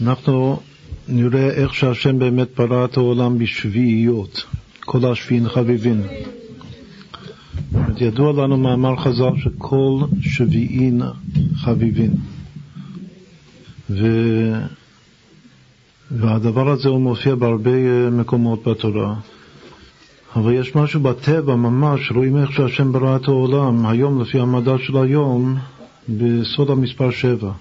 אנחנו נראה איך שהשם באמת ברא את העולם בשביעיות, כל השביעין חביבין. ידוע לנו מאמר חז"ל שכל שביעין חביבין. ו... והדבר הזה הוא מופיע בהרבה אה, מקומות בתורה. אבל יש משהו בטבע ממש, רואים איך שהשם ברא את העולם, היום לפי המדע של היום, בסוד המספר שבע.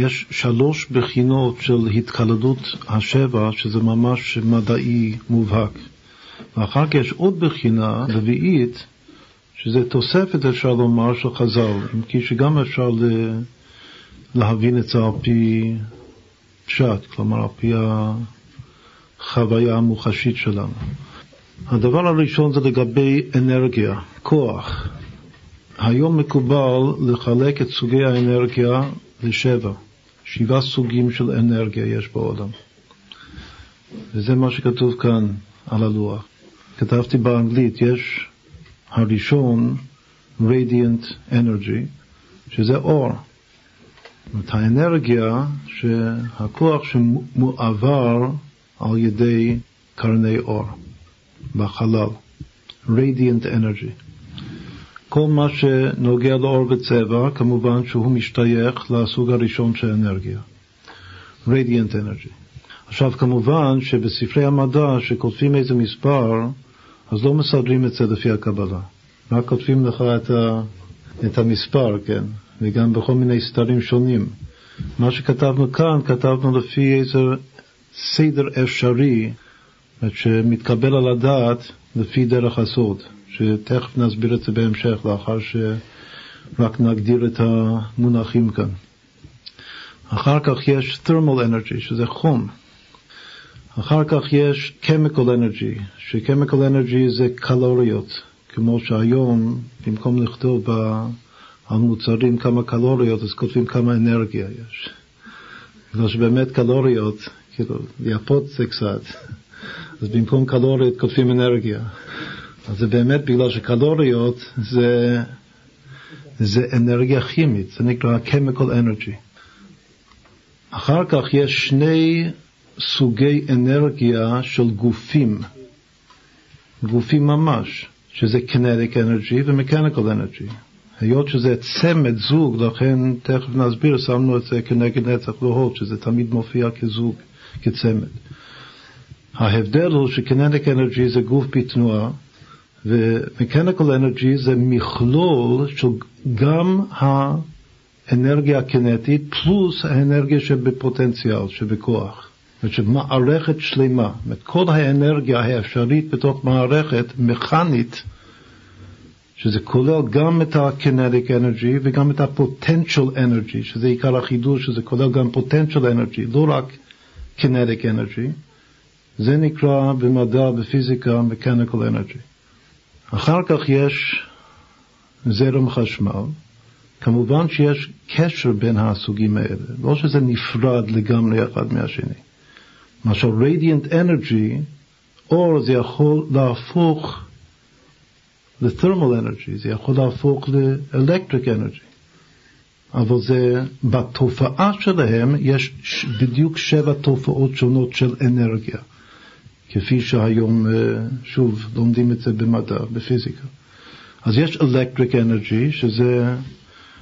יש שלוש בחינות של התקלדות השבע, שזה ממש מדעי מובהק. ואחר כך יש עוד בחינה רביעית, שזה תוספת, אפשר לומר, של חז"ל, אם כי שגם אפשר להבין את זה על פי פשט, כלומר על פי החוויה המוחשית שלנו. הדבר הראשון זה לגבי אנרגיה, כוח. היום מקובל לחלק את סוגי האנרגיה לשבע. שבעה סוגים של אנרגיה יש בעולם. וזה מה שכתוב כאן על הלוח. כתבתי באנגלית, יש הראשון, radiant energy, שזה אור. זאת האנרגיה, הכוח שמועבר על ידי קרני אור בחלל, radiant energy. כל מה שנוגע לאור וצבע, כמובן שהוא משתייך לסוג הראשון של אנרגיה, radiant energy. עכשיו כמובן שבספרי המדע שכותבים איזה מספר, אז לא מסדרים את זה לפי הקבלה. רק כותבים לך את, ה, את המספר, כן, וגם בכל מיני סתרים שונים. מה שכתבנו כאן, כתבנו לפי איזה סדר אפשרי, שמתקבל על הדעת לפי דרך הסוד. שתכף נסביר את זה בהמשך, לאחר שרק נגדיר את המונחים כאן. אחר כך יש thermal energy, שזה חום. אחר כך יש chemical energy, ש-chemical energy זה קלוריות, כמו שהיום, במקום לכתוב על מוצרים כמה קלוריות, אז כותבים כמה אנרגיה יש. בגלל שבאמת קלוריות, כאילו, יפות זה קצת, אז במקום קלוריות כותבים אנרגיה. אז זה באמת בגלל שקלוריות זה, זה אנרגיה כימית, זה נקרא chemical energy. אחר כך יש שני סוגי אנרגיה של גופים, גופים ממש, שזה kinetic energy ו-mechanical energy. היות שזה צמד זוג, לכן תכף נסביר, שמנו את זה כנגד נצח והוד, שזה תמיד מופיע כזוג, כצמד. ההבדל הוא ש-kinetic energy זה גוף בתנועה, ו-mechanical energy זה מכלול של גם האנרגיה הקינטית פלוס האנרגיה שבפוטנציאל, שבכוח. זאת אומרת מערכת שלמה. זאת כל האנרגיה האפשרית בתוך מערכת מכנית, שזה כולל גם את ה-kinetic energy וגם את ה-potential energy, שזה עיקר החידוש, שזה כולל גם potential energy, לא רק kinetic energy. זה נקרא במדע, בפיזיקה, mechanical energy. אחר כך יש זרם חשמל. כמובן שיש קשר בין הסוגים האלה, לא שזה נפרד לגמרי אחד מהשני. למשל radiant energy, אור זה יכול להפוך ל-thermal energy, זה יכול להפוך ל-electric energy. אבל זה, בתופעה שלהם יש בדיוק שבע תופעות שונות של אנרגיה. כפי שהיום אה, שוב לומדים את זה במדע, בפיזיקה. אז יש electric energy, שזה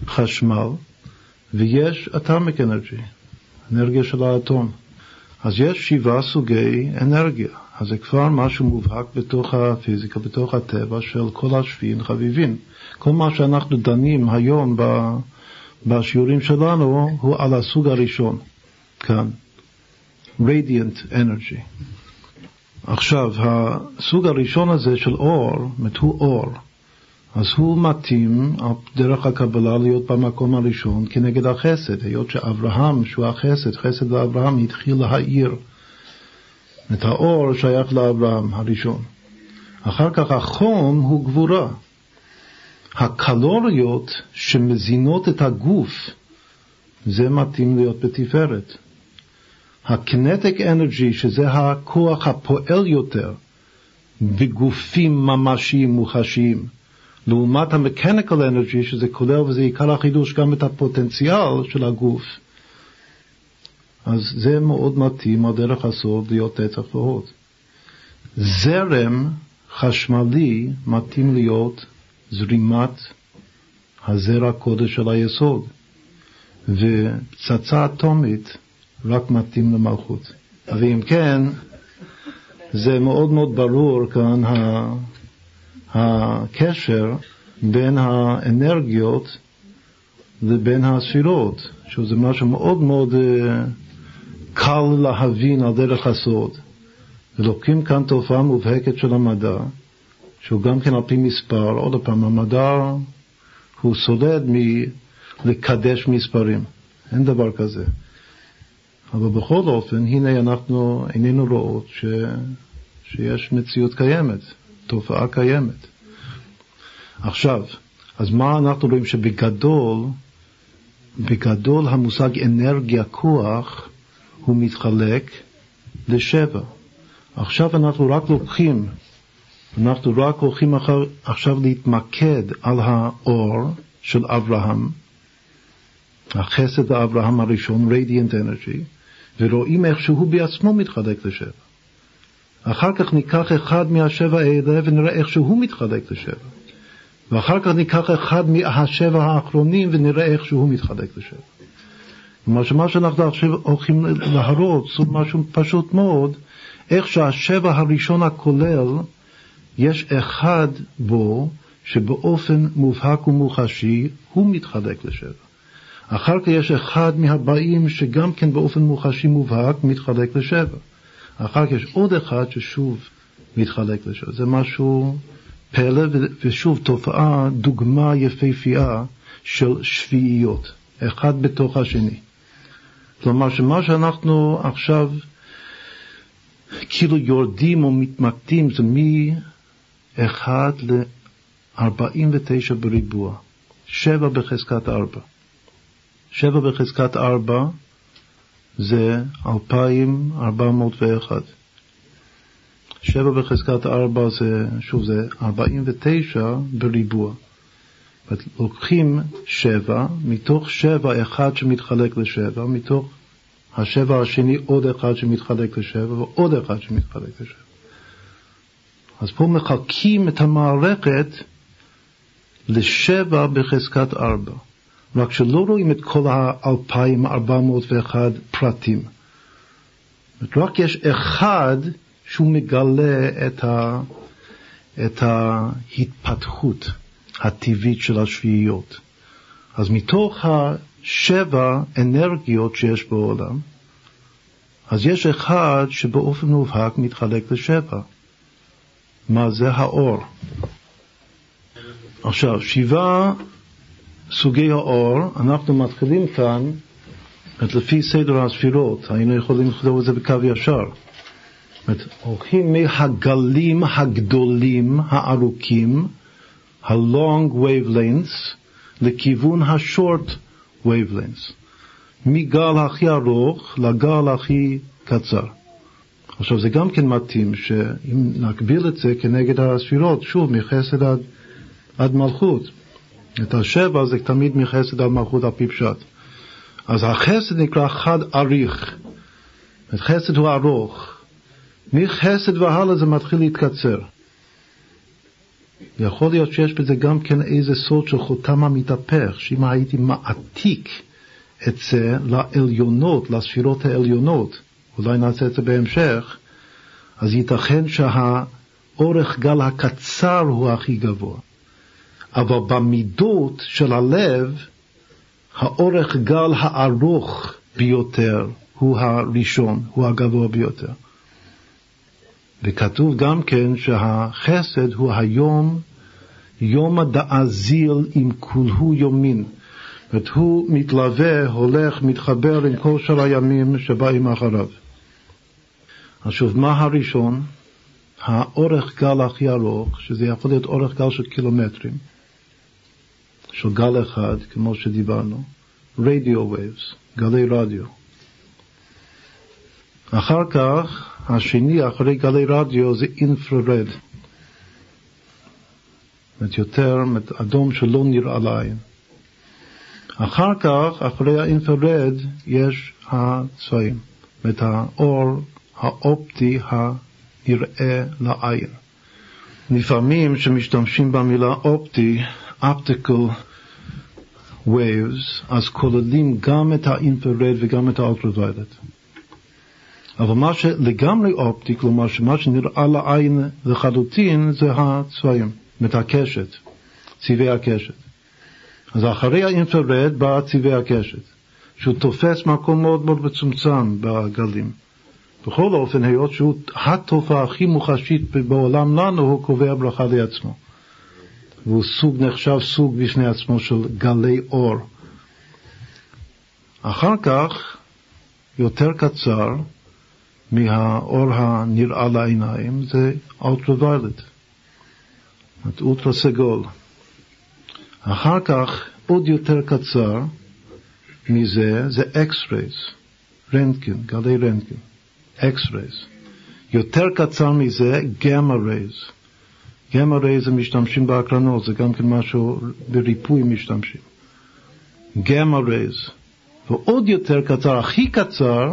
חשמל, ויש atomic energy, אנרגיה של האטום. אז יש שבעה סוגי אנרגיה. אז זה כבר משהו מובהק בתוך הפיזיקה, בתוך הטבע של כל השביעים חביבים. כל מה שאנחנו דנים היום בשיעורים שלנו הוא על הסוג הראשון, כאן, radiant energy. עכשיו, הסוג הראשון הזה של אור, זאת הוא אור, אז הוא מתאים דרך הקבלה להיות במקום הראשון כנגד החסד, היות שאברהם, שהוא החסד, חסד לאברהם, התחיל להאיר. את האור שייך לאברהם הראשון. אחר כך החום הוא גבורה. הקלוריות שמזינות את הגוף, זה מתאים להיות בתפארת. הקינטיק אנרגי, שזה הכוח הפועל יותר בגופים ממשיים מוחשיים, לעומת המקניקל אנרגי, שזה כולל וזה עיקר החידוש גם את הפוטנציאל של הגוף, אז זה מאוד מתאים על דרך הסוד להיות נצח והוד. זרם חשמלי מתאים להיות זרימת הזרע קודש של היסוד, ופצצה אטומית רק מתאים למלכות. ואם כן, זה מאוד מאוד ברור כאן הקשר בין האנרגיות לבין הספירות, שזה משהו מאוד מאוד אה, קל להבין על דרך הסוד. ולוקחים כאן תופעה מובהקת של המדע, שהוא גם כן על פי מספר, עוד פעם, המדע הוא סולד מלקדש מספרים, אין דבר כזה. אבל בכל אופן, הנה אנחנו איננו רואות ש... שיש מציאות קיימת, תופעה קיימת. עכשיו, אז מה אנחנו רואים? שבגדול, בגדול המושג אנרגיה, כוח, הוא מתחלק לשבע. עכשיו אנחנו רק לוקחים, אנחנו רק הולכים אחר, עכשיו להתמקד על האור של אברהם, החסד האברהם הראשון, radiant energy, ורואים איך שהוא בעצמו מתחלק לשבע. אחר כך ניקח אחד מהשבע האלה ונראה איך שהוא מתחלק לשבע. ואחר כך ניקח אחד מהשבע האחרונים ונראה איך שהוא מתחלק לשבע. כלומר שמה שאנחנו עכשיו הולכים להראות זה משהו פשוט מאוד, איך שהשבע הראשון הכולל, יש אחד בו שבאופן מובהק ומוחשי הוא מתחלק לשבע. אחר כך יש אחד מהבאים שגם כן באופן מוחשי מובהק מתחלק לשבע. אחר כך יש עוד אחד ששוב מתחלק לשבע. זה משהו פלא, ושוב תופעה, דוגמה יפהפייה של שביעיות, אחד בתוך השני. כלומר שמה שאנחנו עכשיו כאילו יורדים או מתמקדים זה מ-1 ל-49 בריבוע, 7 בחזקת 4. 7 בחזקת 4 זה 2,401. 7 בחזקת 4 זה, שוב, זה 49 בריבוע. לוקחים 7, מתוך 7 אחד שמתחלק ל-7, מתוך השבע השני עוד אחד שמתחלק לשבע ועוד אחד שמתחלק לשבע. אז פה מחלקים את המערכת לשבע בחזקת ארבע. רק שלא רואים את כל ה-2,401 פרטים. רק יש אחד שהוא מגלה את, ה, את ההתפתחות הטבעית של השביעיות. אז מתוך השבע אנרגיות שיש בעולם, אז יש אחד שבאופן מובהק מתחלק לשבע. מה זה האור? עכשיו, שבעה סוגי האור, אנחנו מתחילים כאן, את לפי סדר הספירות, היינו יכולים לכתוב את זה בקו ישר. הולכים מהגלים הגדולים, הארוכים, ה-long wavelengths, לכיוון ה-short wavelengths. מגל הכי ארוך לגל הכי קצר. עכשיו זה גם כן מתאים שאם נקביל את זה כנגד הספירות, שוב, מחסד עד, עד מלכות. את השבע זה תמיד מחסד עד מלכות על פי פשט. אז החסד נקרא חד אריך. חסד הוא ארוך. מחסד והלאה זה מתחיל להתקצר. יכול להיות שיש בזה גם כן איזה סוד של חותם המתהפך, שאם הייתי מעתיק את זה לעליונות, לספירות העליונות, אולי נעשה את זה בהמשך, אז ייתכן שהאורך גל הקצר הוא הכי גבוה. אבל במידות של הלב, האורך גל הארוך ביותר הוא הראשון, הוא הגבוה ביותר. וכתוב גם כן שהחסד הוא היום יומא דאזיל עם כולהו יומין. זאת הוא מתלווה, הולך, מתחבר עם כל שאר הימים שבאים אחריו. עכשיו, מה הראשון? האורך גל הכי ארוך, שזה יכול להיות אורך גל של קילומטרים, של גל אחד, כמו שדיברנו, רדיו וייבס, גלי רדיו. אחר כך, השני, אחרי גלי רדיו, זה אינפרד. זאת יותר אדום שלא נראה לעין. אחר כך, אחרי האינפרד, יש הצבעים, את האור האופטי הנראה לעין. לפעמים כשמשתמשים במילה אופטי, optical waves, אז כוללים גם את האינפרד וגם את האולטרויילט. אבל מה שלגמרי אופטי, כלומר שמה שנראה לעין לחלוטין זה הצבעים, את הקשת, צבעי הקשת. אז אחרי האינפרד בא צבעי הקשת, שהוא תופס מקום מאוד מאוד מצומצם בגלים. בכל אופן, היות שהוא התופעה הכי מוחשית בעולם לנו, הוא קובע ברכה לעצמו. והוא סוג, נחשב סוג בפני עצמו של גלי אור. אחר כך, יותר קצר מהאור הנראה לעיניים, זה ultraviolet, אולטרה סגול. אחר כך, עוד יותר קצר מזה, זה X-rays, רנטגן, גלי רנטגן, X-rays. יותר קצר מזה, gamma rays. gamma rays הם משתמשים בהקרנות, זה גם כן משהו, בריפוי משתמשים. gamma rays. ועוד יותר קצר, הכי קצר,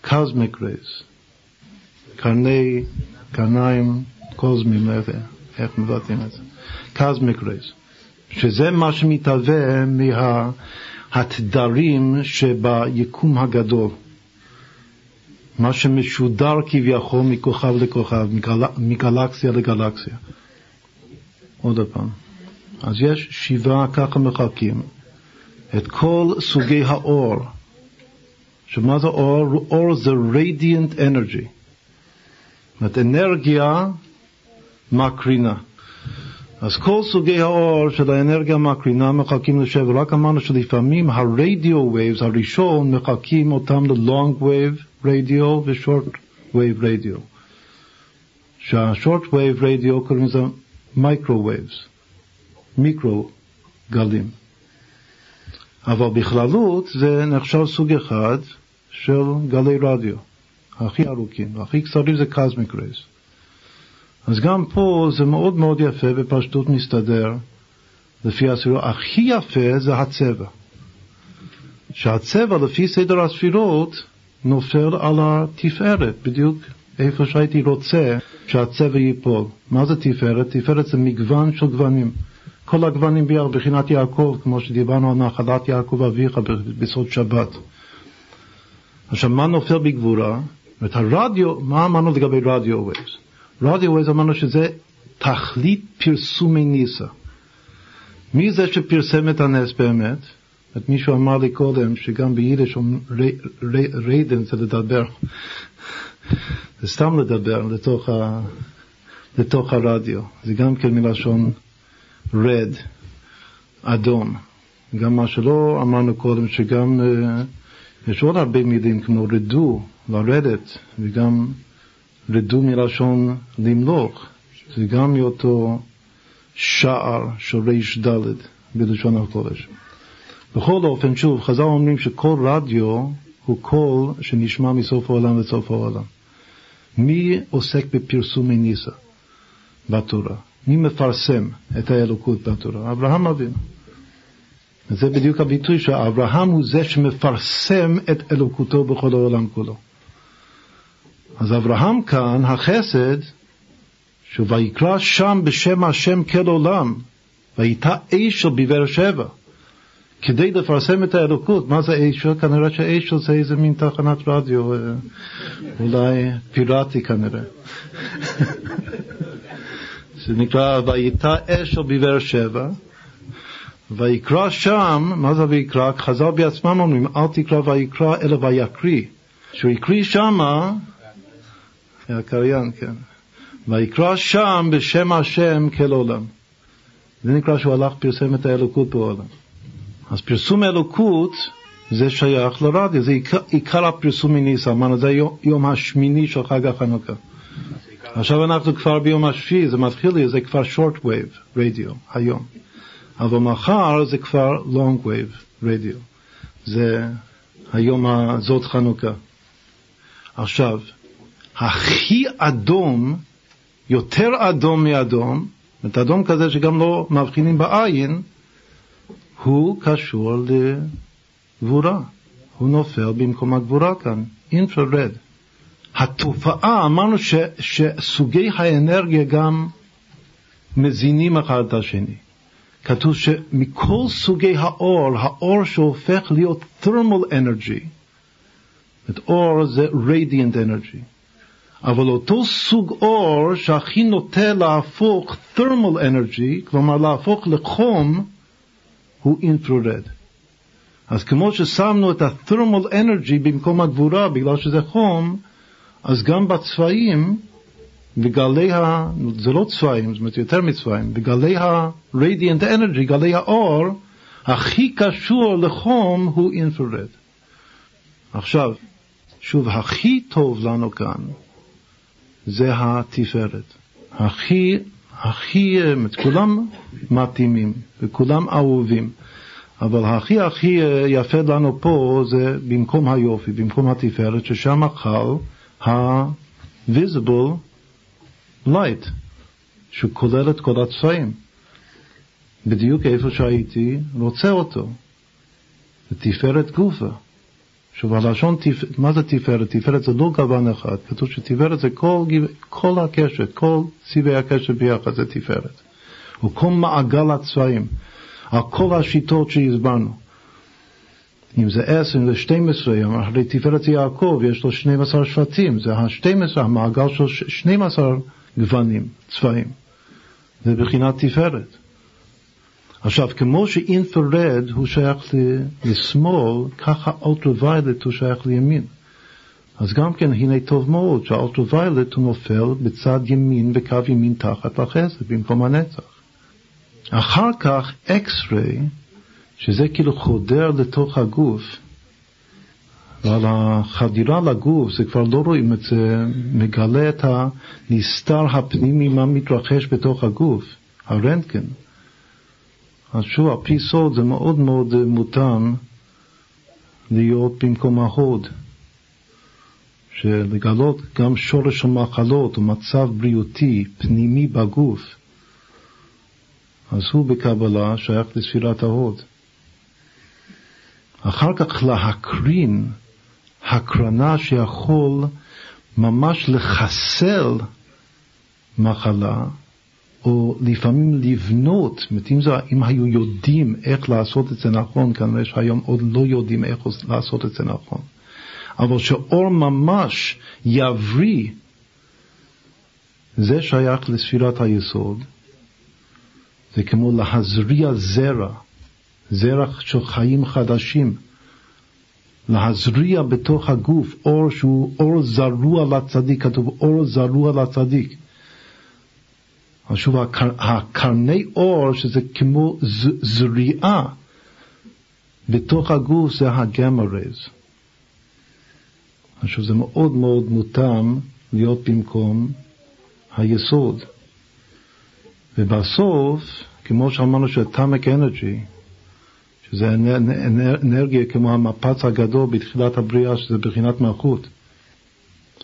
cosmic rays. קרני, קרניים קוזמיים, איך מבטאים את זה? cosmic rays. שזה מה שמתהווה מהתדרים שביקום הגדול. מה שמשודר כביכול מכוכב לכוכב, מגל... מגלקסיה לגלקסיה. עוד פעם. אז יש שבעה ככה מחלקים את כל סוגי האור. שמה זה אור? אור זה radiant energy. זאת אומרת, אנרגיה מקרינה. אז כל סוגי האור של האנרגיה המקרינה מחלקים לשבע, רק אמרנו שלפעמים הרדיו וייבס הראשון מחלקים אותם ל-long wave רדיו ו-short wave רדיו. שה-short wave רדיו קוראים לזה microwaves, מיקרו גלים. אבל בכללות זה נחשב סוג אחד של גלי רדיו, הכי ארוכים, הכי קצרים זה cosmic rays. אז גם פה זה מאוד מאוד יפה, בפשטות מסתדר, לפי הספירות. הכי יפה זה הצבע. שהצבע, לפי סדר הספירות, נופל על התפארת, בדיוק איפה שהייתי רוצה שהצבע ייפול. מה זה תפארת? תפארת זה מגוון של גוונים. כל הגוונים ביחד, בחינת יעקב, כמו שדיברנו על נחלת יעקב אביך בסוד שבת. עכשיו, מה נופל בגבורה? את הרדיו, מה אמרנו לגבי radio waves? radio waves אמרנו שזה תכלית פרסומי ניסא. מי זה שפרסם את הנס באמת? את מישהו אמר לי קודם שגם ביידיש ריידן זה לדבר. זה סתם לדבר לתוך, ה, לתוך הרדיו. זה גם כן מלשון רד, אדום. גם מה שלא אמרנו קודם, שגם uh, יש עוד הרבה מילים כמו רדו, לרדת, וגם רדו מלשון למלוך, זה גם מאותו שער של ריש ד' בלשון הקודש. בכל אופן, שוב, חז"ל אומרים שכל רדיו הוא קול שנשמע מסוף העולם לסוף העולם. מי עוסק בפרסומי ניסה בתורה? מי מפרסם את האלוקות בתורה? אברהם אבינו. וזה בדיוק הביטוי שאברהם הוא זה שמפרסם את אלוקותו בכל העולם כולו. אז אברהם כאן, החסד, שויקרא שם בשם השם כל עולם, והייתה אשל בבאר שבע, כדי לפרסם את האלוקות. מה זה אשל? כנראה שאשל זה איזה מין תחנת רדיו, אה, אולי פיראטי כנראה. זה נקרא והייתה אשל בבאר שבע, ויקרא שם, מה זה ויקרא? חז"ל בעצמם אומרים, אל תקרא ויקרא אלא ויקריא. שהוא הקריא שמה הקריין, כן. ויקרא שם בשם השם כל עולם. זה נקרא שהוא הלך פרסם את האלוקות בעולם. אז פרסום האלוקות זה שייך לרדיו, זה עיקר, עיקר הפרסום מניסה, אמרנו, זה יום, יום השמיני של חג החנוכה. עכשיו אנחנו כבר ביום השביעי, זה מתחיל לי, זה כבר short wave רדיו, היום. אבל מחר זה כבר long wave רדיו. זה היום הזאת חנוכה. עכשיו, הכי אדום, יותר אדום מאדום, זאת אדום כזה שגם לא מבחינים בעין, הוא קשור לגבורה, הוא נופל במקום הגבורה כאן, אינפרד. התופעה, אמרנו ש, שסוגי האנרגיה גם מזינים אחד את השני. כתוב שמכל סוגי האור, האור שהופך להיות thermal energy, זאת אור זה radiant energy, אבל אותו סוג אור שהכי נוטה להפוך thermal energy, כלומר להפוך לחום, הוא אינפרורד. אז כמו ששמנו את ה-thermal energy במקום הגבורה בגלל שזה חום, אז גם בצבעים, בגלי ה... זה לא צבעים, זאת אומרת יותר מצבעים, בגלי ה-radiant energy, גלי האור, הכי קשור לחום הוא אינפרד. עכשיו, שוב, הכי טוב לנו כאן זה התפארת. הכי, הכי, כולם מתאימים וכולם אהובים, אבל הכי הכי יפה לנו פה זה במקום היופי, במקום התפארת, ששם חל ה-visible light, שכולל את כל הצבעים. בדיוק איפה שהייתי רוצה אותו. תפארת גופה. שוב, הלשון, מה זה תפארת? תפארת זה לא גוון אחד, כתוב שתפארת זה כל, כל הקשת, כל צבעי הקשת ביחד זה תפארת. וכל מעגל הצבעים, על כל השיטות שהסברנו. אם זה עשר, אם זה 12, הרי תפארת יעקב, יש לו 12 שבטים, זה ה-12, המעגל של 12 גוונים, צבעים. זה בחינת תפארת. עכשיו, כמו שאינפרד הוא שייך לשמאל, ככה אולטרוviolent הוא שייך לימין. אז גם כן, הנה טוב מאוד שהאולטרוviolent הוא נופל בצד ימין, בקו ימין תחת החסד, במקום הנצח. אחר כך אקס-ריי, שזה כאילו חודר לתוך הגוף, ועל החדירה לגוף זה כבר לא רואים את זה, מגלה את הנסתר הפנימי, מה מתרחש בתוך הגוף, הרנטגן. אז שוב, על פי סוד זה מאוד מאוד מותאם להיות במקום ההוד, שלגלות גם שורש המחלות ומצב בריאותי פנימי בגוף, אז הוא בקבלה שייך לספירת ההוד. אחר כך להקרין הקרנה שיכול ממש לחסל מחלה, או לפעמים לבנות, זאת אומרת, אם, היו יודעים איך לעשות את זה נכון, כנראה שהיום עוד לא יודעים איך לעשות את זה נכון. אבל שאור ממש יבריא, זה שייך לספירת היסוד, זה כמו להזריע זרע, זרע של חיים חדשים, להזריע בתוך הגוף אור שהוא אור זרוע לצדיק, כתוב אור זרוע לצדיק. שוב, הקרני אור, שזה כמו זריעה בתוך הגוף, זה הגמרז. עכשיו, זה מאוד מאוד מותאם להיות במקום היסוד. ובסוף, כמו שאמרנו שטאמק אנרגי, שזה אנרגיה כמו המפץ הגדול בתחילת הבריאה, שזה בחינת מלכות.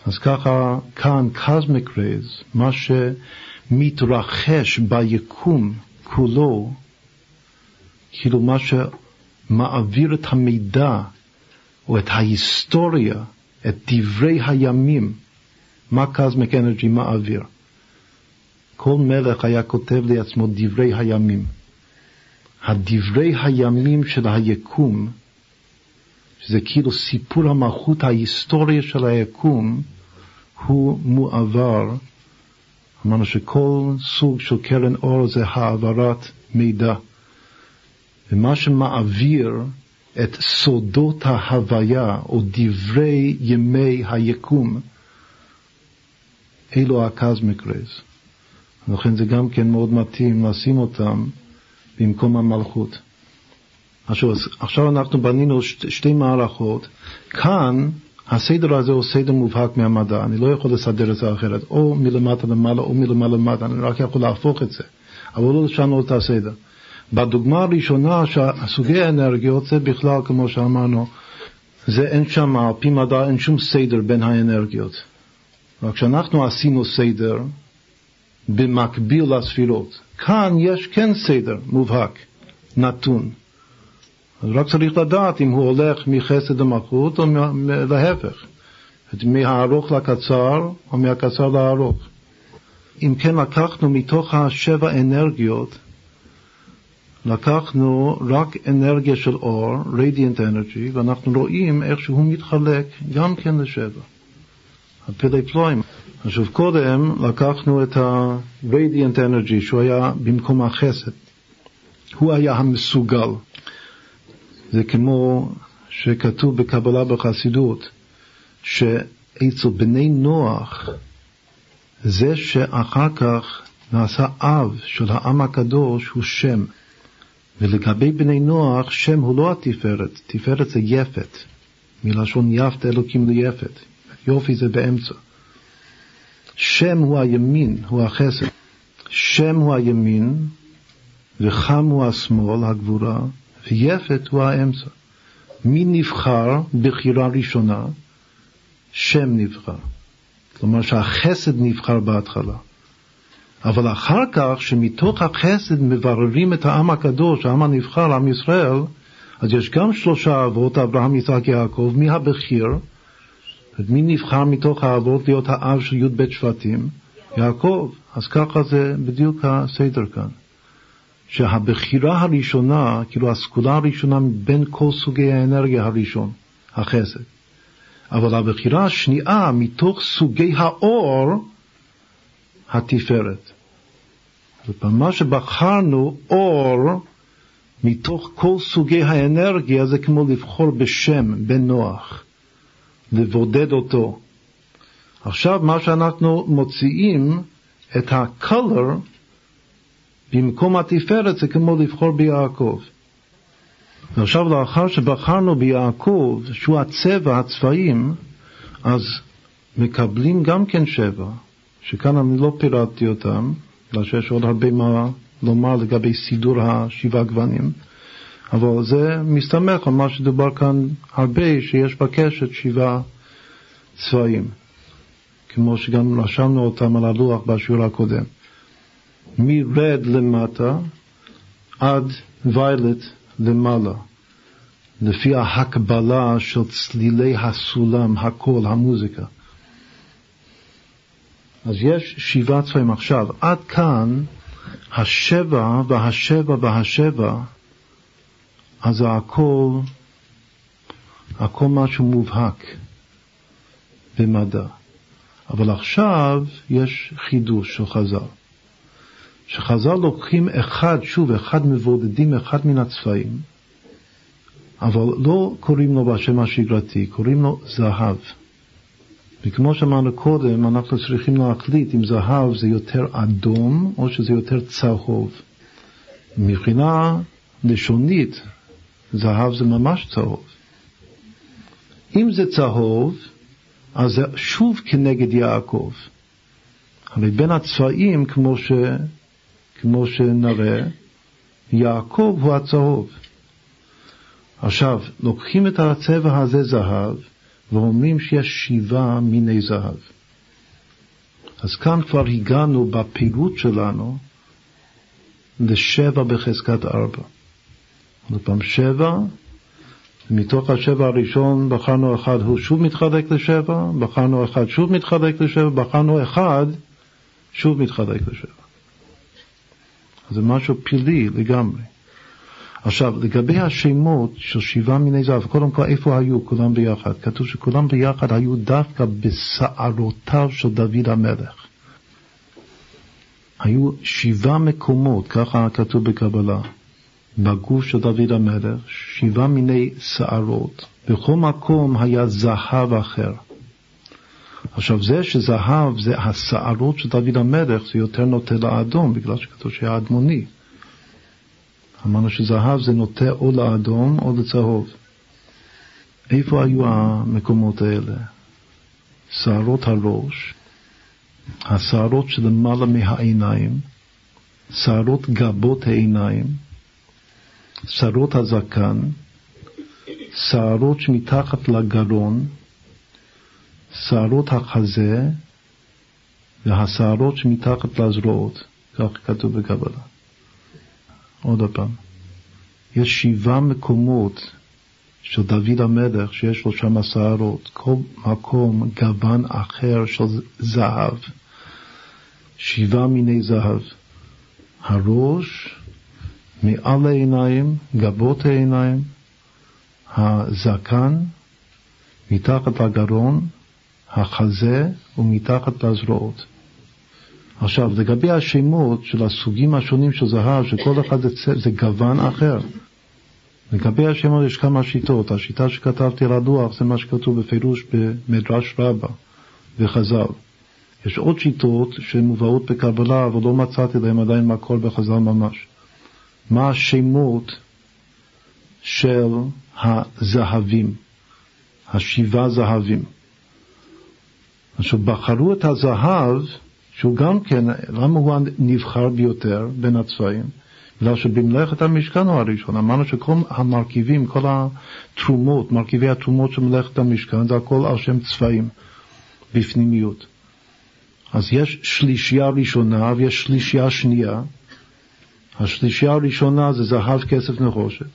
אז ככה, כאן, קזמיק רייז, מה ש... מתרחש ביקום כולו, כאילו מה שמעביר את המידע או את ההיסטוריה, את דברי הימים, מה קזמיק אנרגי מעביר. כל מלך היה כותב לעצמו דברי הימים. הדברי הימים של היקום, שזה כאילו סיפור המלכות ההיסטוריה של היקום, הוא מועבר אמרנו שכל סוג של קרן אור זה העברת מידע. ומה שמעביר את סודות ההוויה או דברי ימי היקום, אלו הקזמיק רייז. לכן זה גם כן מאוד מתאים לשים אותם במקום המלכות. עכשיו, עכשיו אנחנו בנינו שתי מערכות. כאן הסדר הזה הוא סדר מובהק מהמדע, אני לא יכול לסדר את זה אחרת, או מלמטה למעלה או מלמעלה למטה, אני רק יכול להפוך את זה, אבל לא לשנות את הסדר. בדוגמה הראשונה, סוגי האנרגיות זה בכלל, כמו שאמרנו, זה אין שם, על פי מדע אין שום סדר בין האנרגיות. רק שאנחנו עשינו סדר במקביל לספירות. כאן יש כן סדר מובהק, נתון. אז רק צריך לדעת אם הוא הולך מחסד למלכות או להפך, מהארוך לקצר או מהקצר לארוך. אם כן לקחנו מתוך השבע אנרגיות, לקחנו רק אנרגיה של אור, radiant energy, ואנחנו רואים איך שהוא מתחלק גם כן לשבע. הפלא פלואים. עכשיו קודם לקחנו את ה-radiant energy שהוא היה במקום החסד. הוא היה המסוגל. זה כמו שכתוב בקבלה בחסידות, שאצל בני נוח, זה שאחר כך נעשה אב של העם הקדוש הוא שם. ולגבי בני נוח, שם הוא לא התפארת, תפארת זה יפת, מלשון יפת אלוקים ליפת, יופי זה באמצע. שם הוא הימין, הוא החסד. שם הוא הימין, וחם הוא השמאל, הגבורה, ויפת הוא האמצע. מי נבחר בחירה ראשונה? שם נבחר. כלומר שהחסד נבחר בהתחלה. אבל אחר כך, שמתוך החסד מבררים את העם הקדוש, העם הנבחר, עם ישראל, אז יש גם שלושה אבות, אברהם, יצחק, יעקב, מי הבכיר? מי נבחר מתוך האבות להיות האב של י"ב שבטים? יעקב. אז ככה זה בדיוק הסדר כאן. שהבחירה הראשונה, כאילו הסגולה הראשונה מבין כל סוגי האנרגיה הראשון, החסד. אבל הבחירה השנייה מתוך סוגי האור, התפארת. ומה שבחרנו אור מתוך כל סוגי האנרגיה זה כמו לבחור בשם בנוח, לבודד אותו. עכשיו מה שאנחנו מוציאים את ה-color במקום התפארת זה כמו לבחור ביעקב. ועכשיו לאחר שבחרנו ביעקב, שהוא הצבע, הצבעים, אז מקבלים גם כן שבע, שכאן אני לא פירטתי אותם, בגלל שיש עוד הרבה מה לומר לגבי סידור השבעה גוונים, אבל זה מסתמך על מה שדובר כאן הרבה, שיש בקשת שבעה צבעים, כמו שגם רשמנו אותם על הלוח בשיעור הקודם. מרד למטה עד ויילט למעלה, לפי ההקבלה של צלילי הסולם, הקול, המוזיקה. אז יש שבעה צבעים. עכשיו, עד כאן השבע והשבע והשבע, אז הכל, הכל משהו מובהק במדע. אבל עכשיו יש חידוש של חז"ל. שחז"ל לוקחים אחד, שוב, אחד מבודדים אחד מן הצבעים, אבל לא קוראים לו בשם השגרתי, קוראים לו זהב. וכמו שאמרנו קודם, אנחנו צריכים להחליט אם זהב זה יותר אדום או שזה יותר צהוב. מבחינה לשונית, זהב זה ממש צהוב. אם זה צהוב, אז זה שוב כנגד יעקב. הרי בין הצבעים, כמו, ש... כמו שנראה, יעקב הוא הצהוב. עכשיו, לוקחים את הצבע הזה זהב, ואומרים שיש שבעה מיני זהב. אז כאן כבר הגענו בפירוט שלנו לשבע בחזקת ארבע. עוד פעם שבע, מתוך השבע הראשון בחרנו אחד, הוא שוב מתחלק לשבע, בחרנו אחד שוב מתחלק לשבע, בחרנו אחד שוב מתחלק לשבע. זה משהו פילי לגמרי. עכשיו, לגבי השמות של שבעה מיני זהב, קודם כל איפה היו כולם ביחד? כתוב שכולם ביחד היו דווקא בשערותיו של דוד המלך. היו שבעה מקומות, ככה כתוב בקבלה, בגוף של דוד המלך, שבעה מיני שערות. בכל מקום היה זהב אחר. עכשיו זה שזהב זה השערות של דוד המלך, זה יותר נוטה לאדום, בגלל שכתוב שהיה אדמוני. אמרנו שזהב זה נוטה או לאדום או לצהוב. איפה היו המקומות האלה? שערות הראש, השערות שלמעלה מהעיניים, שערות גבות העיניים, שערות הזקן, שערות שמתחת לגרון, שערות החזה והשערות שמתחת לזרועות, כך כתוב בקבלה. עוד פעם. יש שבעה מקומות של דוד המלך שיש לו שם שערות, כל מקום גוון אחר של זהב, שבעה מיני זהב. הראש, מעל העיניים, גבות העיניים, הזקן, מתחת לגרון, החזה ומתחת לזרועות. עכשיו, לגבי השמות של הסוגים השונים של זהב, שכל אחד זה, זה גוון אחר. לגבי השמות יש כמה שיטות. השיטה שכתבתי על הדוח זה מה שכתוב בפירוש במדרש רבה וחז"ל. יש עוד שיטות שמובאות בקבלה, אבל לא מצאתי להם עדיין מקור בחז"ל ממש. מה השמות של הזהבים, השבעה זהבים. עכשיו, בחרו את הזהב, שהוא גם כן, למה הוא הנבחר ביותר בין הצבעים? בגלל שבמלאכת המשכן הוא הראשון. אמרנו שכל המרכיבים, כל התרומות, מרכיבי התרומות של מלאכת המשכן, זה הכל על שם צבעים בפנימיות. אז יש שלישייה ראשונה ויש שלישייה שנייה. השלישייה הראשונה זה זהב, כסף, נחושת.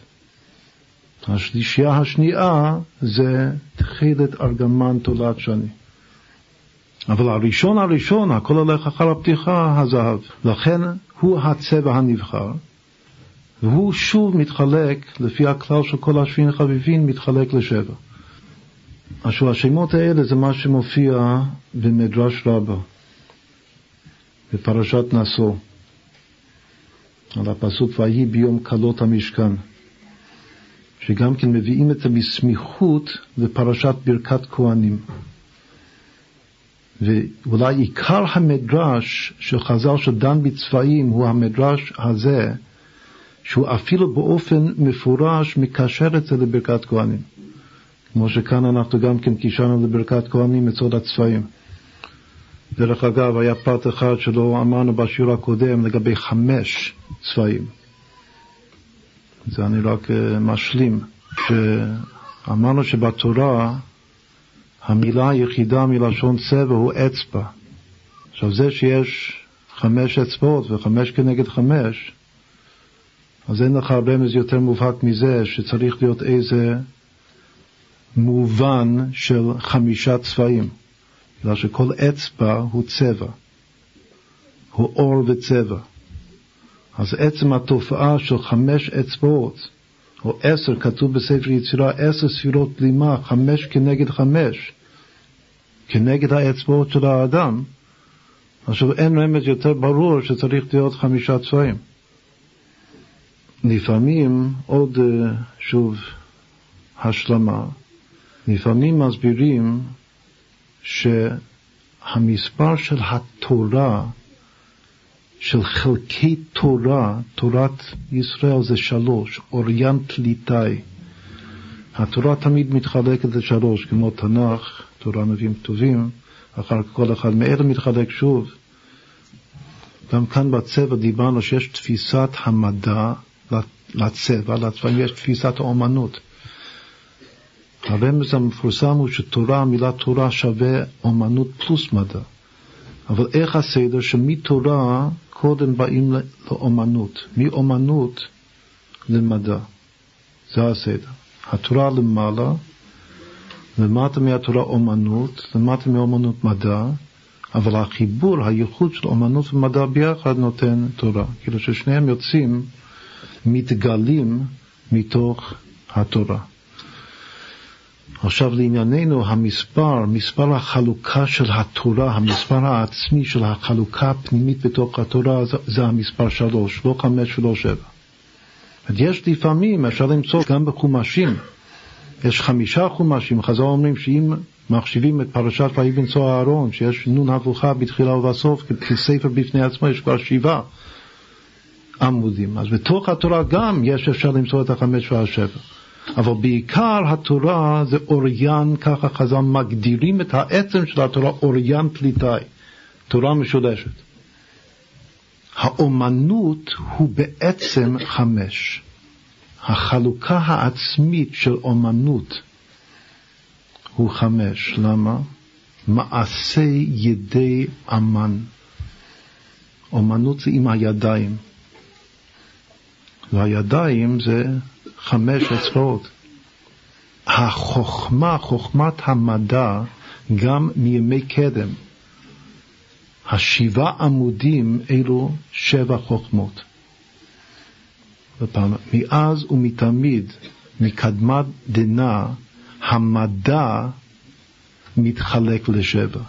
השלישייה השנייה זה תחילת ארגמן תולת שני. אבל הראשון הראשון, הכל הולך אחר הפתיחה, הזהב. לכן הוא הצבע הנבחר, והוא שוב מתחלק, לפי הכלל של כל השביעין חביבין, מתחלק לשבע. עכשיו השמות האלה זה מה שמופיע במדרש רבה, בפרשת נשוא, על הפסוק ויהי ביום כלות המשכן. שגם כן מביאים את זה בסמיכות לפרשת ברכת כהנים. ואולי עיקר המדרש של חז"ל שדן בצבעים הוא המדרש הזה, שהוא אפילו באופן מפורש מקשר את זה לברכת כהנים. כמו שכאן אנחנו גם כן קישרנו לברכת כהנים את סוד הצבעים. דרך אגב, היה פרט אחד שלא אמרנו בשיעור הקודם לגבי חמש צבעים. זה אני רק אה, משלים, שאמרנו שבתורה המילה היחידה מלשון צבע הוא אצבע. עכשיו זה שיש חמש אצבעות וחמש כנגד חמש, אז אין לך רמז יותר מובהק מזה שצריך להיות איזה מובן של חמישה צבעים, בגלל שכל אצבע הוא צבע, הוא אור וצבע. אז עצם התופעה של חמש אצבעות, או עשר, כתוב בספר יצירה, עשר ספירות בלימה, חמש כנגד חמש, כנגד האצבעות של האדם, עכשיו אין רמז יותר ברור שצריך להיות חמישה צבעים. לפעמים, עוד אה, שוב השלמה, לפעמים מסבירים שהמספר של התורה של חלקי תורה, תורת ישראל זה שלוש, אוריינט ליטאי. התורה תמיד מתחלקת לשלוש, כמו תנ"ך, תורה נביאים כתובים, אחר כך כל אחד מאלה מתחלק שוב. גם כאן בצבע דיברנו שיש תפיסת המדע לצבע, לצבעים יש תפיסת האומנות. הרמז המפורסם הוא שתורה, המילה תורה שווה אומנות פלוס מדע. אבל איך הסדר שמתורה קודם באים לאומנות, מאומנות למדע. זה הסדר. התורה למעלה, למטה מהתורה אומנות, למטה מאומנות מדע, אבל החיבור, הייחוד של אומנות ומדע ביחד נותן תורה. כאילו ששניהם יוצאים, מתגלים מתוך התורה. עכשיו לענייננו, המספר, מספר החלוקה של התורה, המספר העצמי של החלוקה הפנימית בתוך התורה, זה, המספר שלוש, לא חמש ולא שבע. יש לפעמים, אפשר למצוא גם בחומשים, יש חמישה חומשים, חז"ל אומרים שאם מחשיבים את פרשת ויהי בנצור אהרון, שיש נון הפוכה בתחילה ובסוף, כספר בפני עצמו, יש כבר שבעה עמודים. אז בתוך התורה גם יש אפשר למצוא את החמש והשבע. אבל בעיקר התורה זה אוריין, ככה חז"ל מגדירים את העצם של התורה, אוריין פליטאי, תורה משולשת. האומנות הוא בעצם חמש. החלוקה העצמית של אומנות הוא חמש. למה? מעשה ידי אמן. אומנות זה עם הידיים. והידיים זה חמש אצבעות. החוכמה, חוכמת המדע, גם מימי קדם. השבעה עמודים אלו שבע חוכמות. ופעם, מאז ומתמיד, מקדמת דנא, המדע מתחלק לשבע.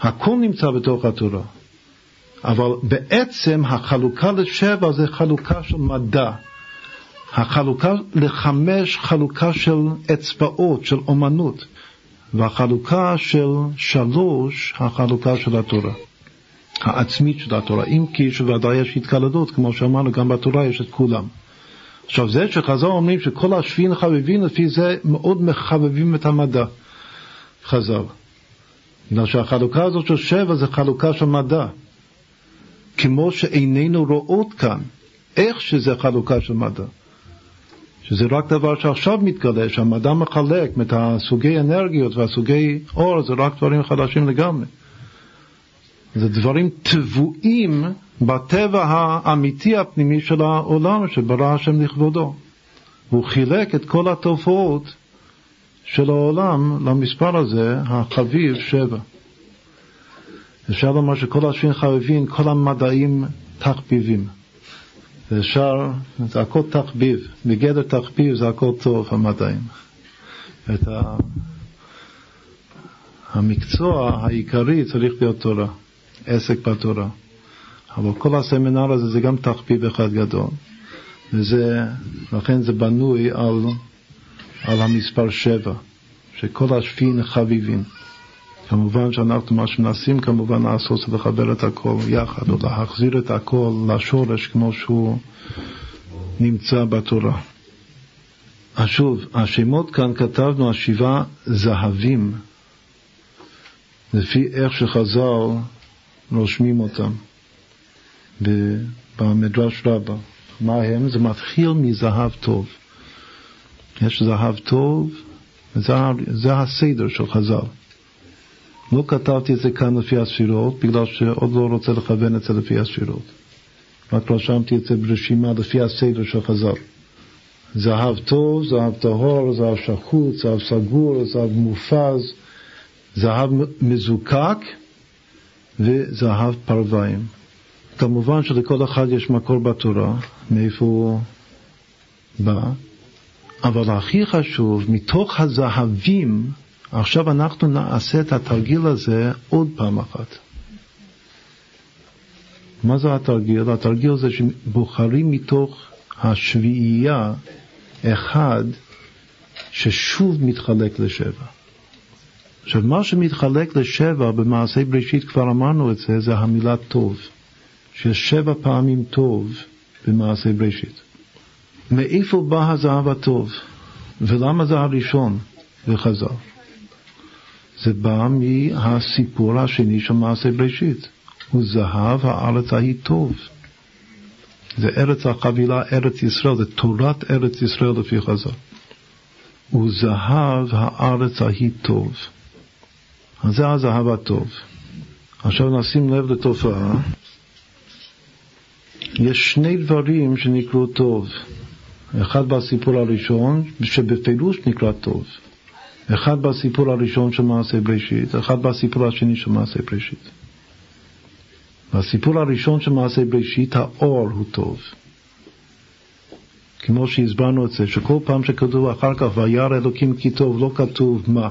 הכל נמצא בתוך התורה, אבל בעצם החלוקה לשבע זה חלוקה של מדע. החלוקה לחמש, חלוקה של אצבעות, של אומנות, והחלוקה של שלוש, החלוקה של התורה, העצמית של התורה, אם כי שוודאי יש התקלדות, כמו שאמרנו, גם בתורה יש את כולם. עכשיו זה שחז"ל אומרים שכל השביעין חביבים, לפי זה מאוד מחבבים את המדע, חז"ל. בגלל שהחלוקה הזאת של שבע זה חלוקה של מדע. כמו שעינינו רואות כאן, איך שזה חלוקה של מדע. שזה רק דבר שעכשיו מתגלה, שהמדע מחלק את הסוגי אנרגיות והסוגי אור, זה רק דברים חדשים לגמרי. זה דברים טבועים בטבע האמיתי הפנימי של העולם שברא השם לכבודו. הוא חילק את כל התופעות של העולם למספר הזה, החביב שבע. אפשר לומר שכל השבים חביבים, כל המדעים תחביבים. ואפשר, זה הכל תחביב, בגדר תחביב זה הכל טוב, המדעים. את ה... המקצוע העיקרי צריך להיות תורה, עסק בתורה. אבל כל הסמינר הזה זה גם תחביב אחד גדול. וזה, לכן זה בנוי על, על המספר שבע, שכל השפין חביבים. כמובן שאנחנו, מה שמנסים כמובן לעשות זה לחבר את הכל יחד, או להחזיר את הכל לשורש כמו שהוא נמצא בתורה. אז שוב, השמות כאן כתבנו השבעה זהבים, לפי איך שחז"ל רושמים אותם במדרש רבה. מה הם? זה מתחיל מזהב טוב. יש זהב טוב, וזה זה הסדר של חז"ל. לא כתבתי את זה כאן לפי הספירות, בגלל שעוד לא רוצה לכוון את זה לפי הספירות. רק רשמתי את זה ברשימה לפי הסדר של חז"ל. זהב טוב, זהב טהור, זהב שחוט, זהב סגור, זהב מופז, זהב מזוקק וזהב פרוויים. כמובן שלכל אחד יש מקור בתורה, מאיפה הוא בא, אבל הכי חשוב, מתוך הזהבים עכשיו אנחנו נעשה את התרגיל הזה עוד פעם אחת. מה זה התרגיל? התרגיל זה שבוחרים מתוך השביעייה אחד ששוב מתחלק לשבע. עכשיו, מה שמתחלק לשבע במעשה בראשית, כבר אמרנו את זה, זה המילה טוב. שיש שבע פעמים טוב במעשה בראשית. מאיפה בא הזהב הטוב? ולמה זה הראשון וחזר? זה בא מהסיפור השני של מעשה בראשית. הוא זהב הארץ ההיא טוב. זה ארץ החבילה, ארץ ישראל, זה תורת ארץ ישראל לפי חז"ל. הוא זהב הארץ ההיא טוב. אז זה הזהב הטוב. עכשיו נשים לב לתופעה. יש שני דברים שנקראו טוב. אחד בסיפור הראשון, שבפירוש נקרא טוב. אחד בסיפור הראשון של מעשה בראשית, אחד בסיפור השני של מעשה בראשית. בסיפור הראשון של מעשה בראשית האור הוא טוב. כמו שהסברנו את זה, שכל פעם שכתוב אחר כך וירא אלוקים כי טוב, לא כתוב מה.